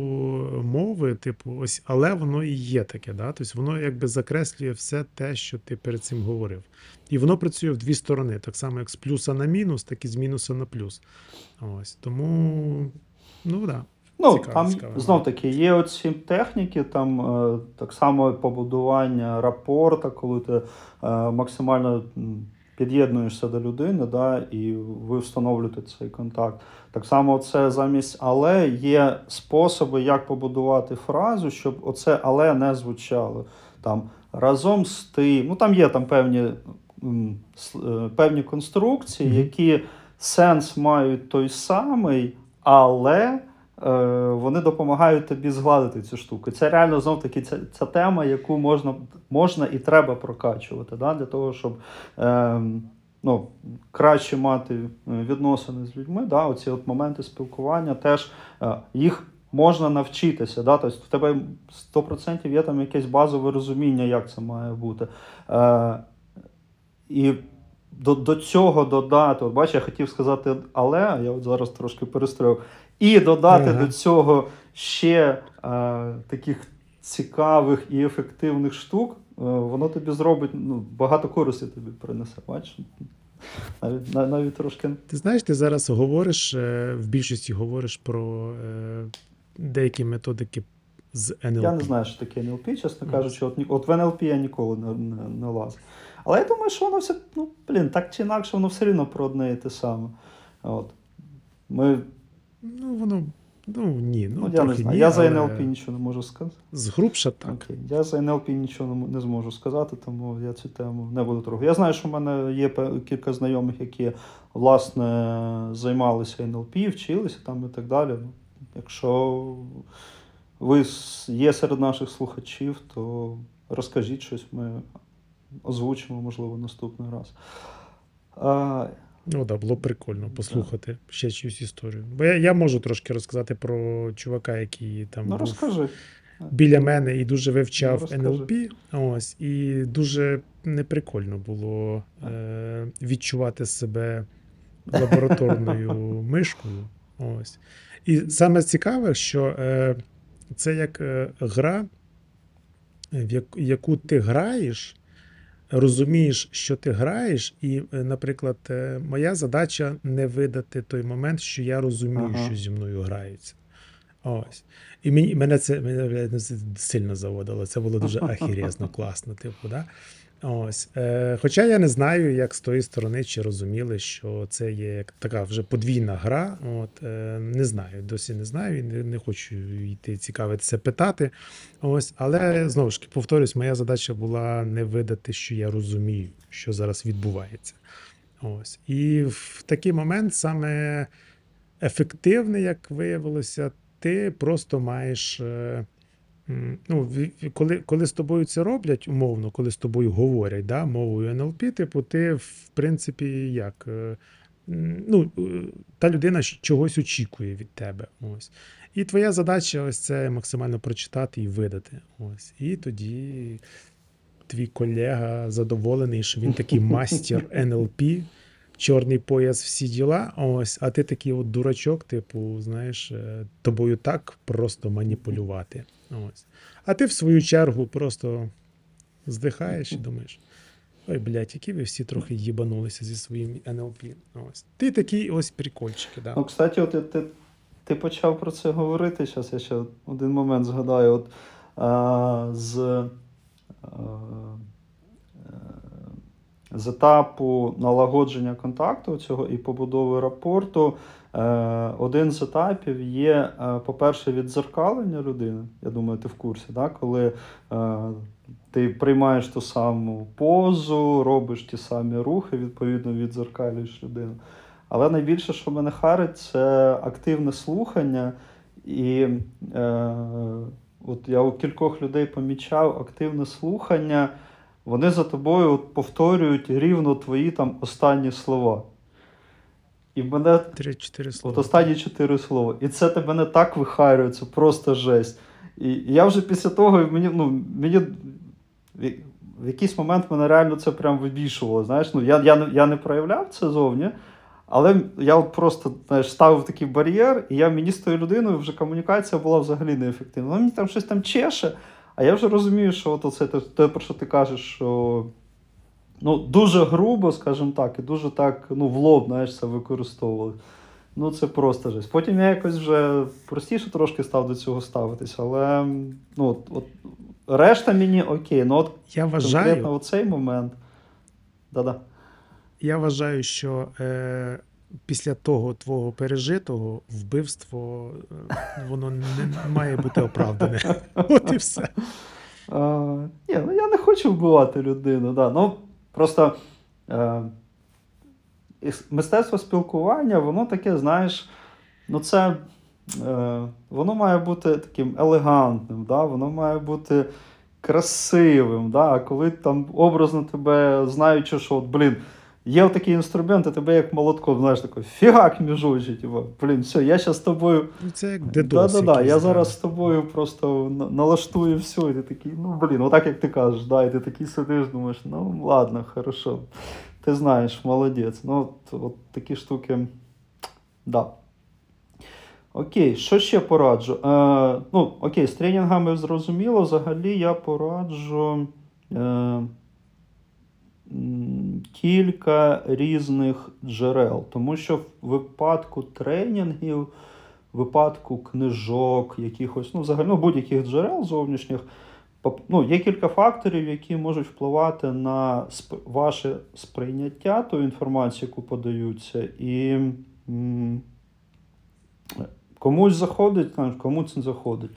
мови, типу, ось, але воно і є таке, да? Тобто воно якби закреслює все те, що ти перед цим говорив. І воно працює в дві сторони, так само, як з плюса на мінус, так і з мінуса на плюс. Ось. Тому, ну так. Да. Ну, Цікаво, там цікаво. знов таки є оці техніки, там е, так само побудування рапорта, коли ти е, максимально під'єднуєшся до людини, да, і ви встановлюєте цей контакт. Так само, це замість але є способи, як побудувати фразу, щоб оце але не звучало. Там разом з тим, ну там є там певні, е, певні конструкції, Мгм. які сенс мають той самий, але вони допомагають тобі згладити цю штуку. Це реально знов таки ця, ця тема, яку можна, можна і треба прокачувати, да, для того, щоб е, ну, краще мати е, відносини з людьми. Да, оці от моменти спілкування теж е, їх. Можна навчитися, да? тобто в тебе 100% є там якесь базове розуміння, як це має бути. Е, і до, до цього додати, от бачиш, я хотів сказати, але я от зараз трошки перестроїв, і додати Ага. до цього ще е, таких цікавих і ефективних штук, е, воно тобі зробить ну, багато користі тобі принесе. Бачиш? Навіть, нав- навіть трошки. Ти знаєш, ти зараз говориш, е, в більшості говориш про е, деякі методики з НЛП. Я не знаю, що таке НЛП, чесно кажучи, от, от в НЛП я ніколи не, не, не лазив. Але я думаю, що воно все, ну, блін, так чи інакше, воно все рівно про одне і те саме. От. Ми, Ну, воно, ну ні, ну, ну, я не знаю. ні, я за але НЛП нічого не можу сказати. Згрубша так. Окей. Я за НЛП нічого не, зможу сказати, тому я цю тему не буду трогати. Я знаю, що в мене є кілька знайомих, які власне займалися НЛП, вчилися там і так далі. Ну, якщо ви є серед наших слухачів, то розкажіть щось, ми озвучимо, можливо, наступний раз. Ну, да, було прикольно послухати ще чиюсь історію. Бо я, я можу трошки розказати про чувака, який там ну, був розкажи. біля мене і дуже вивчав Ну. НЛП. Ось, і дуже неприкольно було е, відчувати себе лабораторною (laughs) мишкою. Ось. І саме цікаве, що е, це як е, гра, в яку ти граєш, розумієш, що ти граєш, і, е, наприклад, е, моя задача не видати той момент, що я розумію, Ага. що зі мною граються. Ось. І мені, мене це мене це сильно заводило. Це було дуже (laughs) ахірезно, класно, типу, да? Ось. Е, хоча я не знаю, як з тої сторони, чи розуміли, що це є як така вже подвійна гра. От, е, не знаю, досі не знаю і не, не хочу йти цікавитися, питати. Ось, але знову ж таки, повторюсь, моя задача була не видати, що я розумію, що зараз відбувається. Ось. І в такий момент саме ефективне, як виявилося, ти просто маєш. е, Ну, коли, коли з тобою це роблять, умовно, коли з тобою говорять да, мовою НЛП, типу, ти, в принципі, як. е, Ну, е, та людина чогось очікує від тебе. Ось. І твоя задача ось це максимально прочитати і видати. Ось. І тоді твій колега задоволений, що він такий (laughs) мастер НЛП, чорний пояс, всі діла. Ось, а ти такий от дурачок, типу, знаєш, е, тобою так просто маніпулювати. Ось. А ти в свою чергу просто здихаєш і думаєш. Ой, блядь, які ви всі трохи їбанулися зі своїм НЛП. Ось. Ти такий ось прикольчики, да. Ну, кстати, от ти, ти, ти почав про це говорити. Зараз я ще один момент згадаю. От, а, з, а, е, з етапу налагодження контакту цього і побудови рапорту, один з етапів є, е, по-перше, відзеркалення людини. Я думаю, ти в курсі, да? коли е, ти приймаєш ту саму позу, робиш ті самі рухи, відповідно, відзеркалюєш людину. Але найбільше, що мене харить, це активне слухання. І е, от я у кількох людей помічав активне слухання, вони за тобою от повторюють рівно твої там останні слова. І в мене Три-чотири слова. От останні чотири слова. І це тебе не так вихарює, це просто жесть. І і я вже після того мені, ну, мені в- якийсь момент мене реально це прям вибішувало. Знаєш, ну, я, я, не- я не проявляв це зовні, але я от просто знаєш, ставив такий бар'єр, і я мені з тою людиною вже комунікація була взагалі неефективна. Вона мені там щось там чеше, а я вже розумію, що от оце те, про що ти кажеш, що ну, дуже грубо, скажімо так, і дуже так ну, в лоб знаєш, це використовували. Ну, це просто жесть. Потім я якось вже простіше трошки став до цього ставитися, але ну, от, от, решта мені окей. Ну, от Я конкретно вважаю, оцей момент. Да-да. я вважаю, що е, після того твого пережитого вбивство е, воно не має бути оправдане. (laughs) От і все. А, ні, ну я не хочу вбивати людину. Да. Ну, просто е, мистецтво спілкування, воно таке, знаєш, ну це е, воно має бути таким елегантним, да? воно має бути красивим. Да? А коли там образно тебе знаючи, що, от, блін, є такий інструмент, і тебе як молотком, знаєш, такий фігак між очі, типу, блін, все, я зараз з тобою Ну, Це як Да, дедос. да, да. якийсь, Я зараз з тобою просто налаштую все, і ти такий, ну блін, отак як ти кажеш, да, і ти такий сидиш, думаєш, ну ладно, хорошо. Ти знаєш, молодець. Ну, от, от такі штуки. Да. Окей, що ще пораджу? Е, ну, окей, з тренінгами зрозуміло. Взагалі я пораджу е, кілька різних джерел. Тому що в випадку тренінгів, в випадку книжок, якихось, ну, взагалі, ну, будь-яких джерел зовнішніх, ну, є кілька факторів, які можуть впливати на ваше сприйняття тої інформації, яку подаються, і м, комусь заходить, там, комусь не заходить.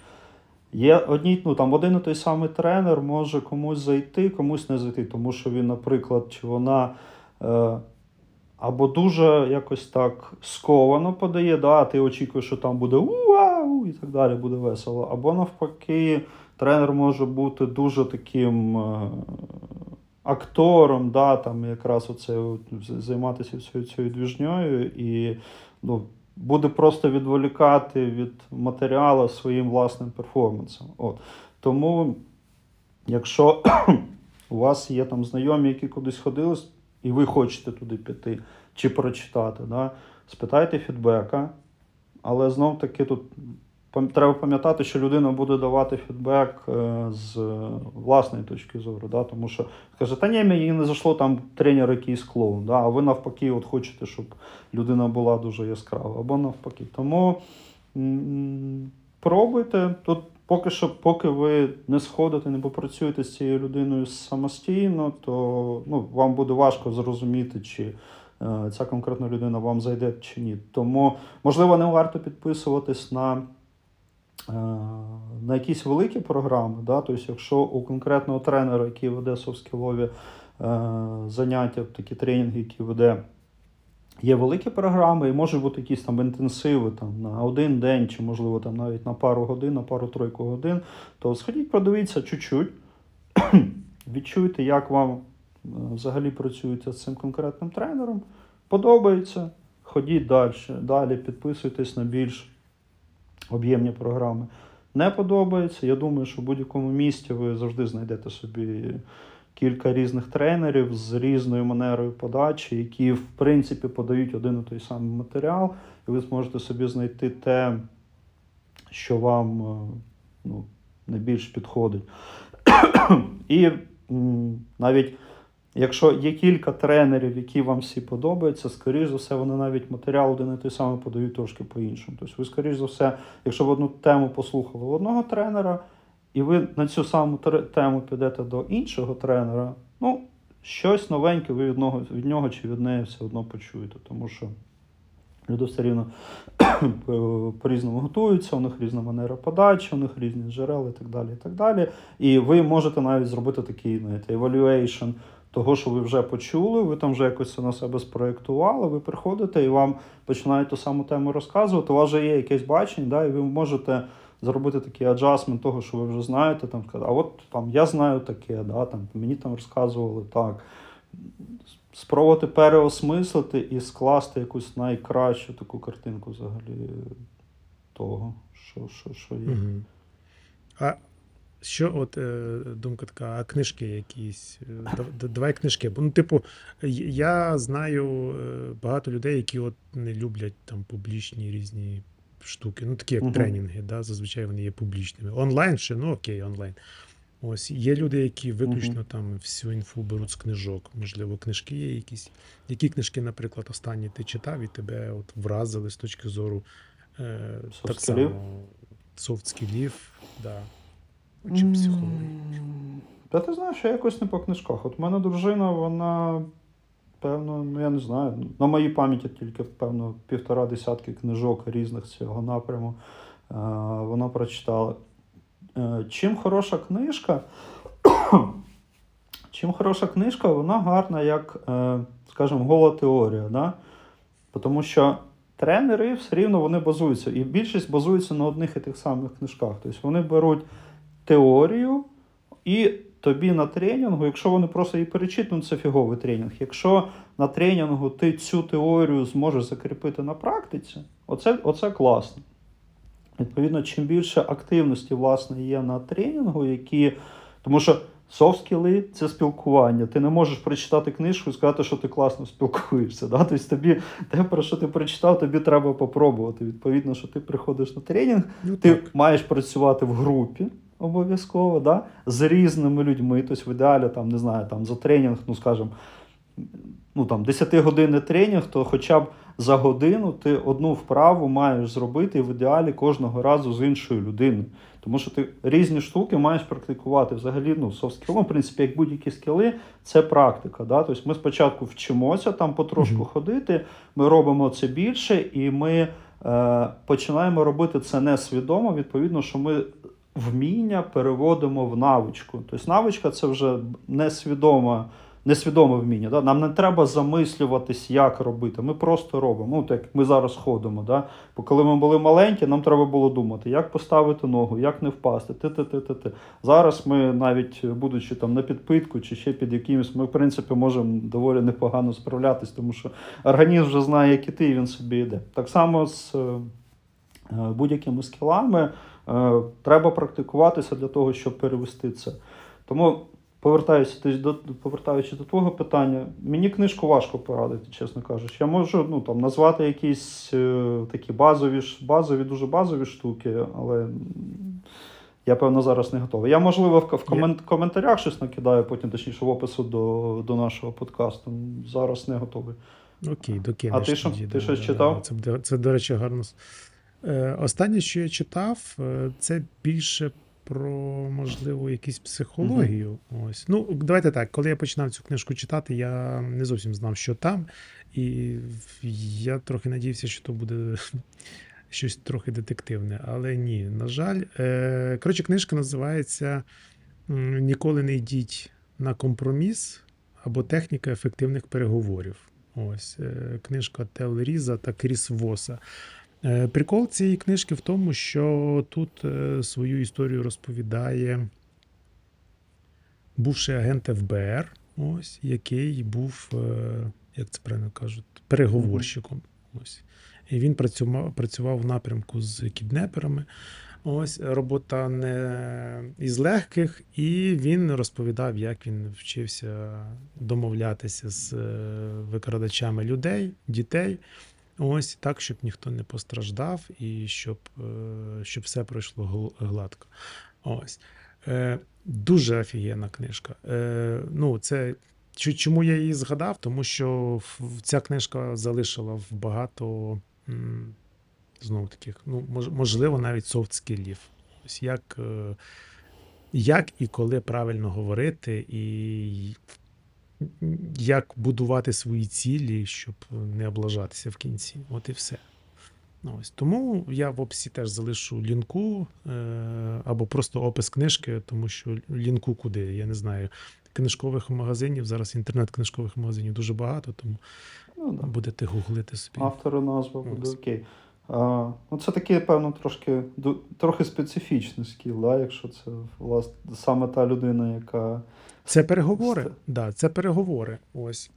Є одні, ну там один і той самий тренер може комусь зайти, комусь не зайти, тому що він, наприклад, чи вона е, або дуже якось так сковано подає, да, ти очікуєш, що там буде уау і так далі, буде весело. Або навпаки, тренер може бути дуже таким е, актором, да, там якраз оце займатися цією двіжньою і ну, буде просто відволікати від матеріалу своїм власним перформансом. От. Тому, якщо (clears throat) у вас є там знайомі, які кудись ходили, і ви хочете туди піти чи прочитати, да, спитайте фідбека, але знов таки тут треба пам'ятати, що людина буде давати фідбек е, з е, власної точки зору, да, тому що каже, та ні, мені не зайшло там тренер якийсь клоун, да, а ви навпаки от хочете, щоб людина була дуже яскрава, або навпаки. Тому пробуйте. Тут поки що, поки ви не сходите, не попрацюєте з цією людиною самостійно, то ну, вам буде важко зрозуміти, чи е, ця конкретна людина вам зайде чи ні. Тому, можливо, не варто підписуватись на. Е, На якісь великі програми, да? тобто, якщо у конкретного тренера, який веде софтскілові е, заняття, такі тренінги, які веде Є великі програми, і можуть бути якісь там інтенсиви там, на один день, чи, можливо, там навіть на пару годин, на пару-тройку годин. То сходіть, продивіться чуть-чуть, (clears throat) відчуйте, як вам е, взагалі працюєте з цим конкретним тренером. Подобається, ходіть далі, далі підписуйтесь на більш об'ємні програми. Не подобається. Я думаю, що в будь-якому місті ви завжди знайдете собі кілька різних тренерів з різною манерою подачі, які, в принципі, подають один і той самий матеріал, і ви зможете собі знайти те, що вам е, ну, найбільш підходить. (coughs) І навіть якщо є кілька тренерів, які вам всі подобаються, скоріш за все, вони навіть матеріал один і той самий подають трошки по-іншому. Тобто, ви, скоріш за все, якщо в одну тему послухали одного тренера, і ви на цю саму тему підете до іншого тренера, ну, щось новеньке ви від нього, від нього чи від неї все одно почуєте. Тому що люди все рівно (coughs) по- по-різному готуються, у них різна манера подачі, у них різні джерела і так далі. І так далі. І ви можете навіть зробити такий знаєте, evaluation того, що ви вже почули, ви там вже якось це на себе спроєктували, ви приходите і вам починають ту саму тему розказувати. У вас вже є якесь бачення, да, і ви можете зробити такий аджастмент того, що ви вже знаєте, там сказати, а от там я знаю таке, да, там, мені там розказували так. Спробувати переосмислити і скласти якусь найкращу таку картинку взагалі того, що, що, що є. Угу. А що, от е, думка така, а книжки якісь? Е, Давай книжки. Бо, Ну, типу, я знаю е, багато людей, які от не люблять там публічні різні штуки. Ну, такі як Мгм. тренінги, да? зазвичай вони є публічними. Онлайн ще, ну окей, онлайн. Ось є люди, які виключно там всю інфу беруть з книжок. Можливо, книжки є якісь. Які книжки, наприклад, останні ти читав і тебе от вразили з точки зору е, так само софт-скілів, да. Чи психології. М, Та ти знаєш, я якось не по книжках. От в мене дружина, вона, певно, ну я не знаю, на моїй пам'яті тільки, певно, півтора десятки книжок різних цього напряму е, вона прочитала. Е, Чим хороша книжка? (coughs) Чим хороша книжка, вона гарна, як, е, скажімо, гола теорія. Да? Тому що тренери все рівно вони базуються, і більшість базується на одних і тих самих книжках. Тобто вони беруть теорію, і тобі на тренінгу, якщо вони просто її перечитують, це фіговий тренінг. Якщо на тренінгу ти цю теорію зможеш закріпити на практиці, оце, оце класно. Відповідно, чим більше активності власне є на тренінгу, які. Тому що софт-скіли – це спілкування. Ти не можеш прочитати книжку і сказати, що ти класно спілкуєшся. Да? Тобто тобі те, про що ти прочитав, тобі треба попробувати. Відповідно, що ти приходиш на тренінг, Ну, ти маєш працювати в групі обов'язково, да? з різними людьми. Тобто, в ідеалі, там, не знаю, там, за тренінг, ну скажімо, ну, там, 10-годинний тренінг, то хоча б за годину ти одну вправу маєш зробити в ідеалі кожного разу з іншою людиною. Тому що ти різні штуки маєш практикувати. Взагалі, ну, софт скіли, в принципі, як будь-які скіли, це практика. Да? Тобто ми спочатку вчимося там потрошку Мгм. ходити, ми робимо це більше, і ми е, починаємо робити це несвідомо, відповідно, що ми вміння переводимо в навичку. Тобто навичка це вже несвідома. Несвідоме вміння. Да? Нам не треба замислюватись, як робити. Ми просто робимо. Ну, так як ми зараз ходимо. Да? Бо коли ми були маленькі, нам треба було думати, як поставити ногу, як не впасти. Ти, ти, ти, ти, ти. Зараз ми, навіть будучи там на підпитку чи ще під якимось, ми в принципі можемо доволі непогано справлятись, тому що організм вже знає, як іти, і він собі йде. Так само з е, будь-якими скілами треба практикуватися для того, щоб перевести це. Тому. Повертаючись до, повертаючись до твого питання, мені книжку важко порадити, чесно кажучи. Я можу ну, там, назвати якісь е, такі базові, базові, дуже базові штуки, але я, певно, зараз не готовий. Я, можливо, в, в комент, коментарях щось накидаю, потім, точніше, в опису до, до нашого подкасту. Зараз не готовий. Окей, докинеш. А ти що? Ти щось читав? Це, це, до речі, гарно. Е, Останнє, що я читав, е, це більше про, можливо, якусь психологію. Ось. Ну, давайте так, коли я починав цю книжку читати, я не зовсім знав, що там. І я трохи надіявся, що то буде (laughs) щось трохи детективне. Але ні, на жаль. Е, Коротше, книжка називається Ніколи не йдіть на компроміс або техніка ефективних переговорів. Ось книжка Тел Різа та Кріс Воса. Е, Прикол цієї книжки в тому, що тут е, свою історію розповідає бувший агент ФБР, ось, який був, е, як це правильно кажуть, переговорщиком. Ось. І він працював, працював в напрямку з кіднеперами. Ось робота не із легких, і він розповідав, як він вчився домовлятися з викрадачами людей, дітей. Ось так, щоб ніхто не постраждав і щоб, е, щоб все пройшло гладко. Ось. Е, Дуже офігенна книжка. Е, Ну, це чому я її згадав? Тому що ця книжка залишила в багато знову таких, ну, можливо, навіть софт-скілів. Ось як, е, як і коли правильно говорити, і як будувати свої цілі, щоб не облажатися в кінці. От і все. Ну, Ось. Тому я в описі теж залишу лінку е, або просто опис книжки, тому що лінку куди, я не знаю. Книжкових магазинів, зараз інтернет-книжкових магазинів дуже багато, тому Ну, да. будете гуглити собі. Автора назва буде Ось. окей. А, ну, це такий, певно, трошки трохи специфічний скіл, да, якщо це власне саме та людина, яка. Це переговори. Да, це переговори. Ось.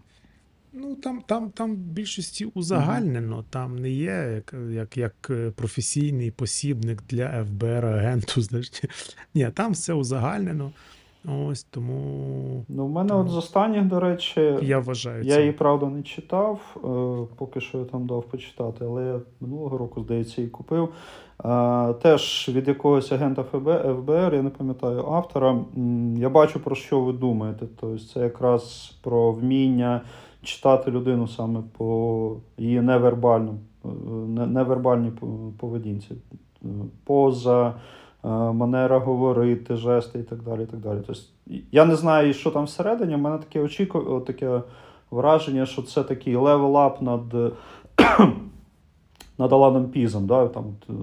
Ну, там, там, там в більшості узагальнено, там не є як, як, як е, професійний посібник для ФБР агенту. (laughs) Знаєш. Ні, там все узагальнено. Ось тому Ну, в мене Тому- от з останніх, до речі, я вважаю я це. її правда не читав, е, поки що я там дав почитати, але я минулого року, здається, її купив. Е, Теж від якогось агента ФБР, я не пам'ятаю автора. Я бачу, про що ви думаєте. Тобто це якраз про вміння читати людину саме по її е, невербальній поведінці. Е, Поза, манера говорити, жести і так далі. І так далі. Тобто, я не знаю, що там всередині. У мене таке очікування, таке враження, що це такий level-up над, над Аланом Пізом. Да? Там, е,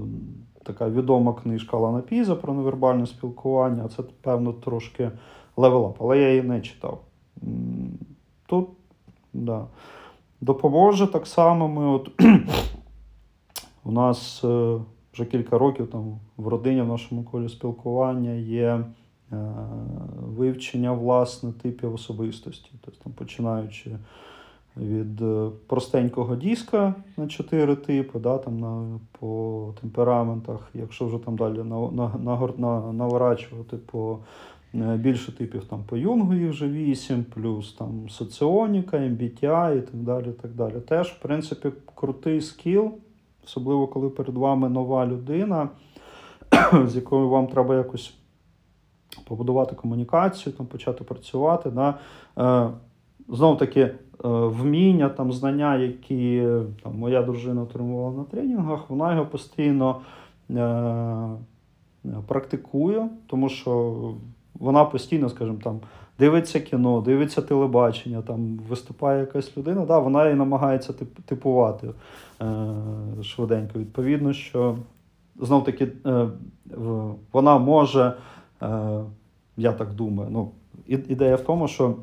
така відома книжка Алана Піза про невербальне спілкування. Це, певно, трошки level-up, але я її не читав. Тут, да. Допоможе так само. Ми от (clears throat) у нас е, вже кілька років там в родині, в нашому колі спілкування є е, вивчення власне типів особистості. Тобто, там, починаючи від е, простенького диска на чотири типи, да, там на, по темпераментах, якщо вже там далі на, на, на, на, наворачувати по е, більше типів там по Юнгу їх вже вісім, плюс там соціоніка, MBTI і так далі. так далі. Теж, в принципі, крутий скіл, особливо коли перед вами нова людина, (coughs) з якою вам треба якось побудувати комунікацію, там, почати працювати. Да? Е, Знову таки, е, вміння, там, знання, які там, моя дружина отримувала на тренінгах, вона його постійно е, практикує, тому що вона постійно, скажімо, там, дивиться кіно, дивиться телебачення, там виступає якась людина, да, вона і намагається тип- типувати е, швиденько. Відповідно, що знов таки е, вона може, е, я так думаю, ну, і- ідея в тому, що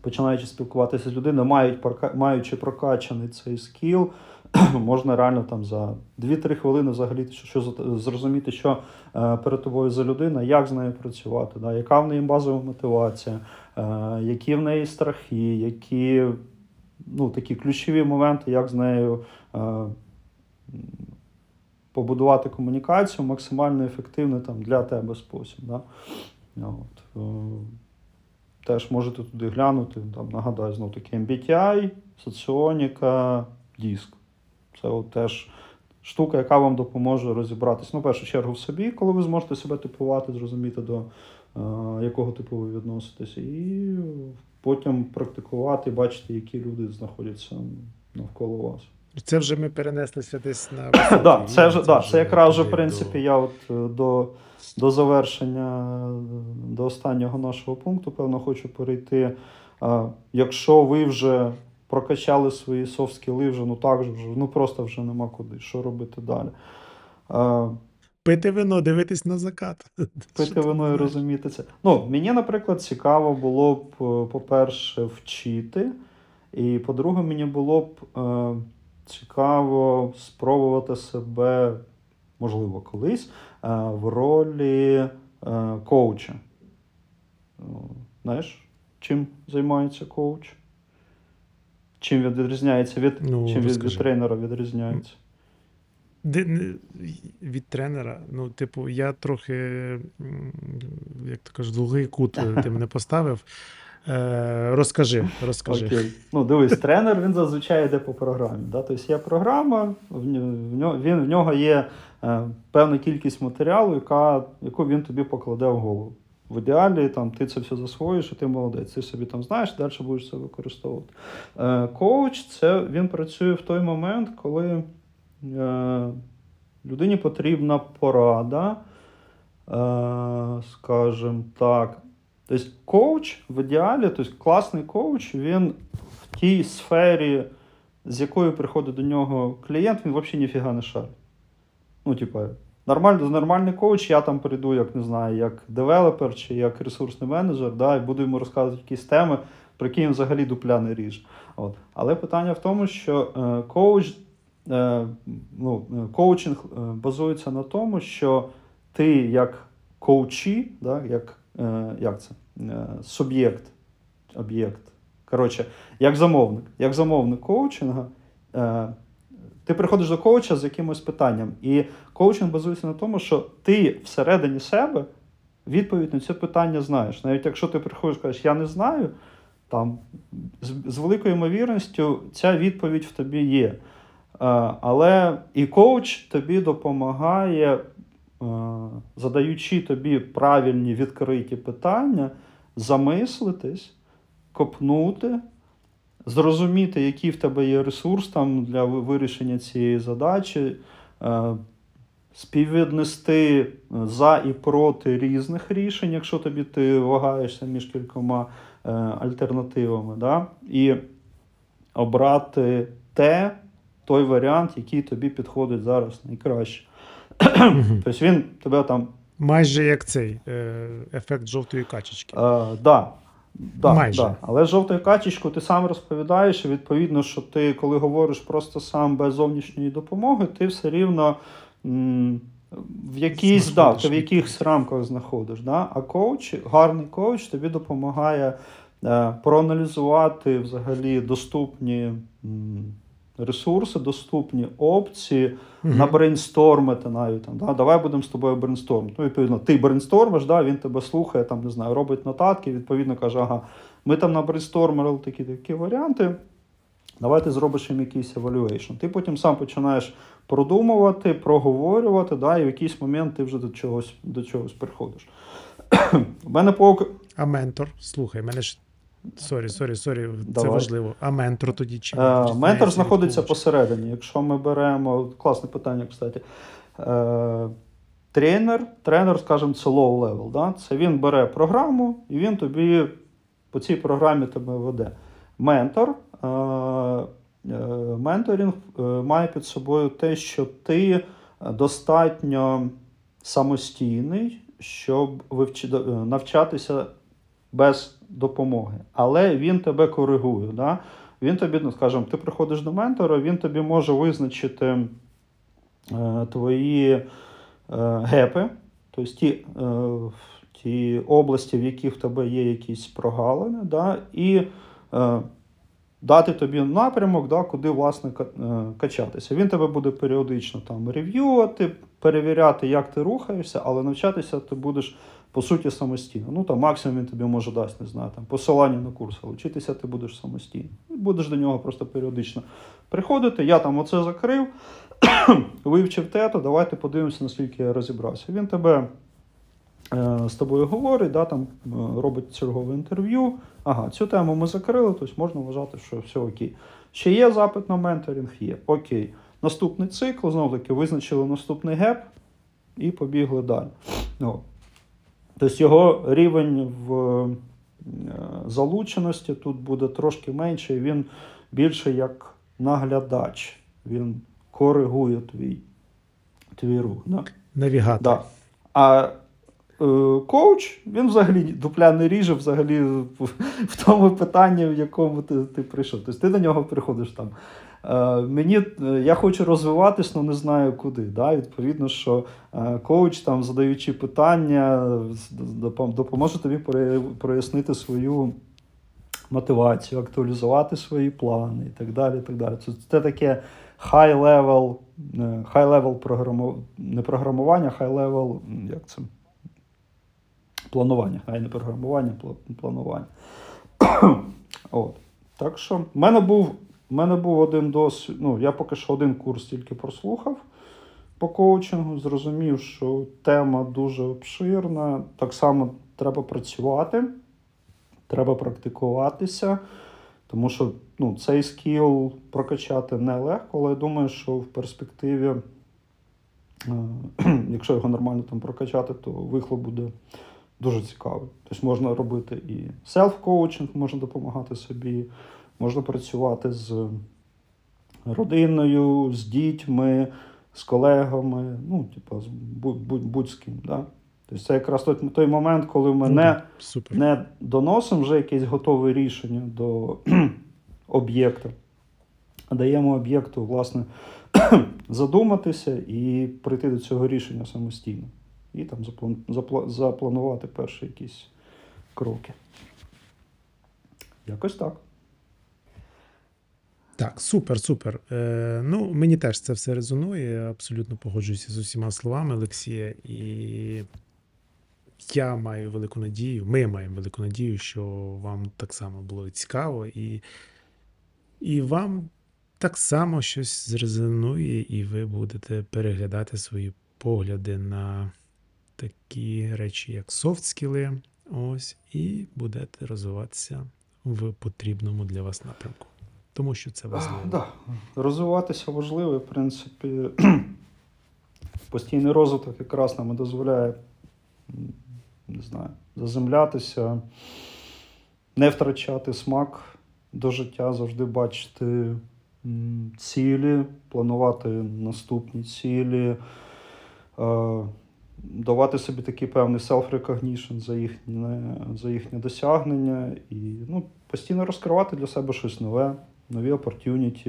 починаючи спілкуватися з людиною, мають, маючи прокачаний цей скіл, (clears throat) можна реально там за 2-3 хвилини взагалі що, що зрозуміти, що е, перед тобою за людина, як з нею працювати, да, яка в неї базова мотивація, е, які в неї страхи, які ну, такі ключові моменти, як з нею е, побудувати комунікацію максимально ефективний там, для тебе спосіб. Да? От, е, теж можете туди глянути, там, нагадаю, знов таки MBTI, соціоніка, диск. Це от теж штука, яка вам допоможе розібратися. Ну, в першу чергу в собі, коли ви зможете себе типувати, зрозуміти, до е, якого типу ви відноситеся, і потім практикувати, бачити, які люди знаходяться навколо вас. Це вже ми перенеслися десь на (coughs) Да, це вже, да, вже це якраз вже, в принципі, до- я от е, до, до завершення, е, до останнього нашого пункту, певно, хочу перейти. А, Якщо ви вже прокачали свої софт-скіли, вже ну так вже, ну просто вже нема куди. Що робити далі? А, Пити вино, дивитись на закат. (laughs) Пити вино і розуміти це. Ну, мені, наприклад, цікаво було б, е, по-перше, вчити. І по-друге, мені було б е, цікаво спробувати себе, можливо, колись, е, в ролі е, коуча. Е, Знаєш, чим займається коуч? Чим він відрізняється від, Ну, чим від, від тренера відрізняється? Від тренера, ну, типу, я трохи, як то кажуть, другий кут ти мене поставив. Е, розкажи, розкажи. Окей. Ну, дивись, тренер він зазвичай йде по програмі. Да? Тобто є програма, в нього, він, в нього є е, певна кількість матеріалу, яка, яку він тобі покладе в голову. В ідеалі там, ти це все засвоїш, і ти молодець. Ти собі там знаєш, далі будеш це використовувати. Е, коуч це він працює в той момент, коли е, людині потрібна порада, е, скажімо так, Тобто коуч в ідеалі, тобто класний коуч, він в тій сфері, з якою приходить до нього клієнт, він взагалі ніфіга не шарить. Ну, типа, нормальний, нормальний коуч, я там прийду, як не знаю, як девелопер чи як ресурсний менеджер, да, і буду йому розказувати якісь теми, про які він взагалі дупля не ріже. От. Але питання в тому, що е, коуч, е, ну, е, коучинг е, базується на тому, що ти як коучі, да, як, е, як це? Е, суб'єкт, об'єкт. Коротше, як замовник, як замовник коучинга, е, ти приходиш до коуча з якимось питанням, і коучинг базується на тому, що ти всередині себе відповідь на це питання знаєш. Навіть якщо ти приходиш і кажеш, я не знаю, там з, з великою ймовірністю ця відповідь в тобі є. Е, але і коуч тобі допомагає, задаючи тобі правильні відкриті питання, замислитись, копнути, зрозуміти, який в тебе є ресурс там для вирішення цієї задачі, е, співвіднести за і проти різних рішень, якщо тобі ти вагаєшся між кількома е, альтернативами, да? і обрати те, той варіант, який тобі підходить зараз найкраще. Тобто він тебе там Майже як цей е, ефект жовтої качечки. Е, да. Да, Майже. Да. Але жовтою качечку ти сам розповідаєш, і відповідно, що ти, коли говориш просто сам без зовнішньої допомоги, ти все рівно м, в якійсь да, ти в якихось рамках знаходиш. Да? А коуч, гарний коуч тобі допомагає е, проаналізувати взагалі доступні м, ресурси, доступні опції, Мгм. набрейнстормити навіть там. Да? Давай будемо з тобою брейнстормити. Ну, відповідно, ти брейнстормиш, да? він тебе слухає, там, не знаю, робить нотатки, відповідно каже, ага, ми там набрейнстормили такі такі варіанти. Давай ти зробиш їм якийсь evaluation. Ти потім сам починаєш продумувати, проговорювати, да, і в якийсь момент ти вже до чогось, до чогось приходиш. (clears throat) У мене по А ментор, слухай, мене ж. Sorry, sorry, sorry, це важливо. А ментор тоді чи Е, Ментор знаходиться посередині. Якщо ми беремо класне питання, кстати. Е, Тренер, тренер, скажімо, це low level. Да? Це він бере програму і він тобі по цій програмі тебе веде. Ментор. е, е, Менторинг е, має під собою те, що ти достатньо самостійний, щоб навчатися без допомоги. Але він тебе коригує. Да? Він тобі, ну, скажімо, ти приходиш до ментора, він тобі може визначити е, твої е, гепи, тобто ті, е, ті області, в яких в тебе є якісь прогалини, да? і е, дати тобі напрямок, да, куди власне е, качатися. Він тебе буде періодично там рев'ювати, перевіряти, як ти рухаєшся, але навчатися ти будеш по суті самостійно. Ну там максимум він тобі може дасть, не знаю, там посилання на курс, але вчитися ти будеш самостійно. Будеш до нього просто періодично приходити. Я там оце закрив, (clears throat) вивчив те, то давайте подивимося, наскільки я розібрався. Він тебе е, з тобою говорить, да, там е, робить чергове інтерв'ю. Ага, цю тему ми закрили, тобто можна вважати, що все окей. Ще є запит на менторинг? Є. Окей. Наступний цикл, знову таки, визначили наступний gap і побігли далі. О. Тобто його рівень в е, залученості тут буде трошки менший, він більше як наглядач. Він коригує твій, твій рух. Да? Навігатор. Да. А е, коуч, він взагалі дупля не ріже взагалі в, в тому питанні, в якому ти, ти прийшов. Тобто ти до нього приходиш там. Е, мені, е, я хочу розвиватись, але не знаю куди. Да? Відповідно, що е, коуч, там, задаючи питання, допоможе тобі прояснити свою мотивацію, актуалізувати свої плани і так далі. Так далі. Це, це таке high level, е, high level програму... не програмування, high level, як це? Планування, хай не програмування, планування. (clears throat) От. Так що в мене був, в мене був один досвід. Ну, я поки що один курс тільки прослухав по коучингу, зрозумів, що тема дуже обширна. Так само треба працювати, треба практикуватися. Тому що ну, цей скіл прокачати нелегко, але я думаю, що в перспективі, е, (clears throat) якщо його нормально там прокачати, то вихлоп буде дуже цікавий. Тобто можна робити і селф-коучинг, можна допомагати собі, можна працювати з родиною, з дітьми, з колегами, ну, типу, з будь, будь, будь з ким. Да? Тобто це якраз той, той момент, коли ми Ну, не, Супер. не доносимо вже якесь готове рішення до (clears throat) об'єкта, а даємо об'єкту, власне, (clears throat) задуматися і прийти до цього рішення самостійно. І там заплан, запла, запланувати перші якісь кроки. Якось так. Так, супер, супер. Е, ну, мені теж це все резонує. Абсолютно погоджуюся з усіма словами Олексія. І я маю велику надію, ми маємо велику надію, що вам так само було цікаво, і, і вам так само щось зрезонує, і ви будете переглядати свої погляди на такі речі, як софт-скіли. Ось, і будете розвиватися в потрібному для вас напрямку. Тому що це важливо. А, да. Розвиватися важливо, в принципі, (clears throat) постійний розвиток якраз нам дозволяє, не знаю, заземлятися, не втрачати смак до життя, завжди бачити цілі, планувати наступні цілі, е, давати собі такий певний self-recognition за їхнє, за їхнє досягнення і ну, постійно розкривати для себе щось нове нові opportunity,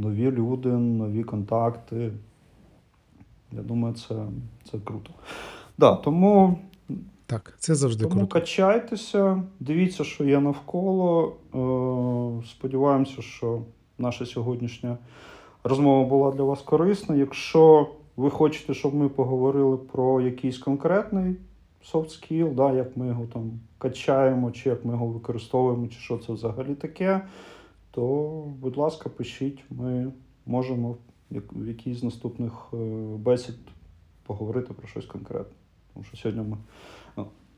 нові люди, нові контакти. Я думаю, це, це круто. Да, тому Так, це завжди тому круто. качайтеся, дивіться, що є навколо. Е, Сподіваємося, що наша сьогоднішня розмова була для вас корисна. Якщо ви хочете, щоб ми поговорили про якийсь конкретний soft skill, да, як ми його там качаємо, чи як ми його використовуємо, чи що це взагалі таке, то, будь ласка, пишіть, ми можемо в якійсь з наступних е, бесід поговорити про щось конкретне. Тому що сьогодні ми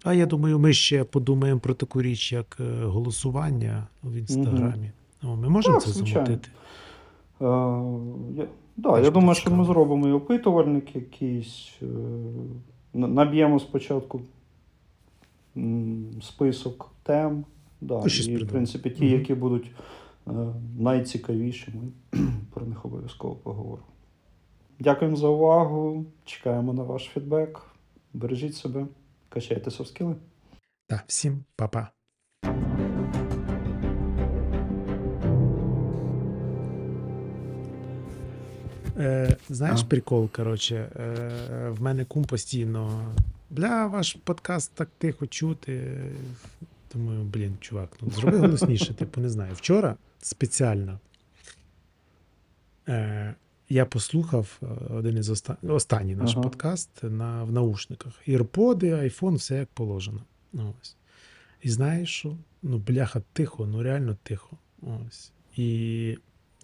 А я думаю, ми ще подумаємо про таку річ, як е, голосування в інстаграмі. О, ми можемо Так, це звичайно. замутити. Е, я, да, я думаю, що ми зробимо і опитувальник якийсь. Е, наб'ємо спочатку список тем. Да, Ну, щось і, в принципі, ті, Мгм. які будуть е, найцікавіші, ми (clears throat) про них обов'язково поговоримо. Дякуємо за увагу. Чекаємо на ваш фідбек. Бережіть себе, качайте софскіли. Так, всім па-па. Е, знаєш, А. прикол, коротше, е, в мене кум постійно. Бля, ваш подкаст так тихо чути. Думаю, блін, чувак, ну зроби (laughs) голосніше, типу, не знаю. Вчора спеціально е, я послухав е, один із оста... останній наш Ага. подкаст на, в наушниках. Ірподи, айфон, все як положено. Ось. І знаєш що? Ну, бляха, тихо, ну реально тихо. Ось. І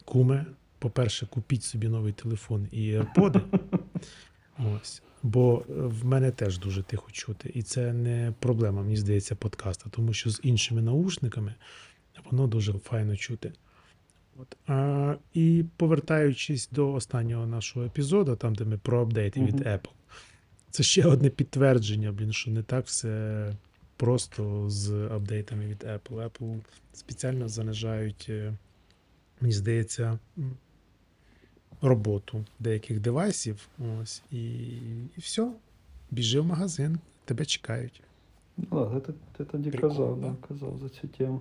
куме, по-перше, купіть собі новий телефон і AirPods. (laughs) Ось. Бо е, в мене теж дуже тихо чути. І це не проблема, мені здається, подкаста, тому що з іншими наушниками воно дуже файно чути. От. А, і повертаючись до останнього нашого епізоду, там, де ми про апдейти від Apple, це ще одне підтвердження, блін, що не так все просто з апдейтами від Apple. Apple спеціально занижають, е, мені здається, роботу деяких девайсів. Ось, і, і все. Біжи в магазин, тебе чекають. Ну, да, ти, ти тоді Прикольно, казав, да, казав за цю тему.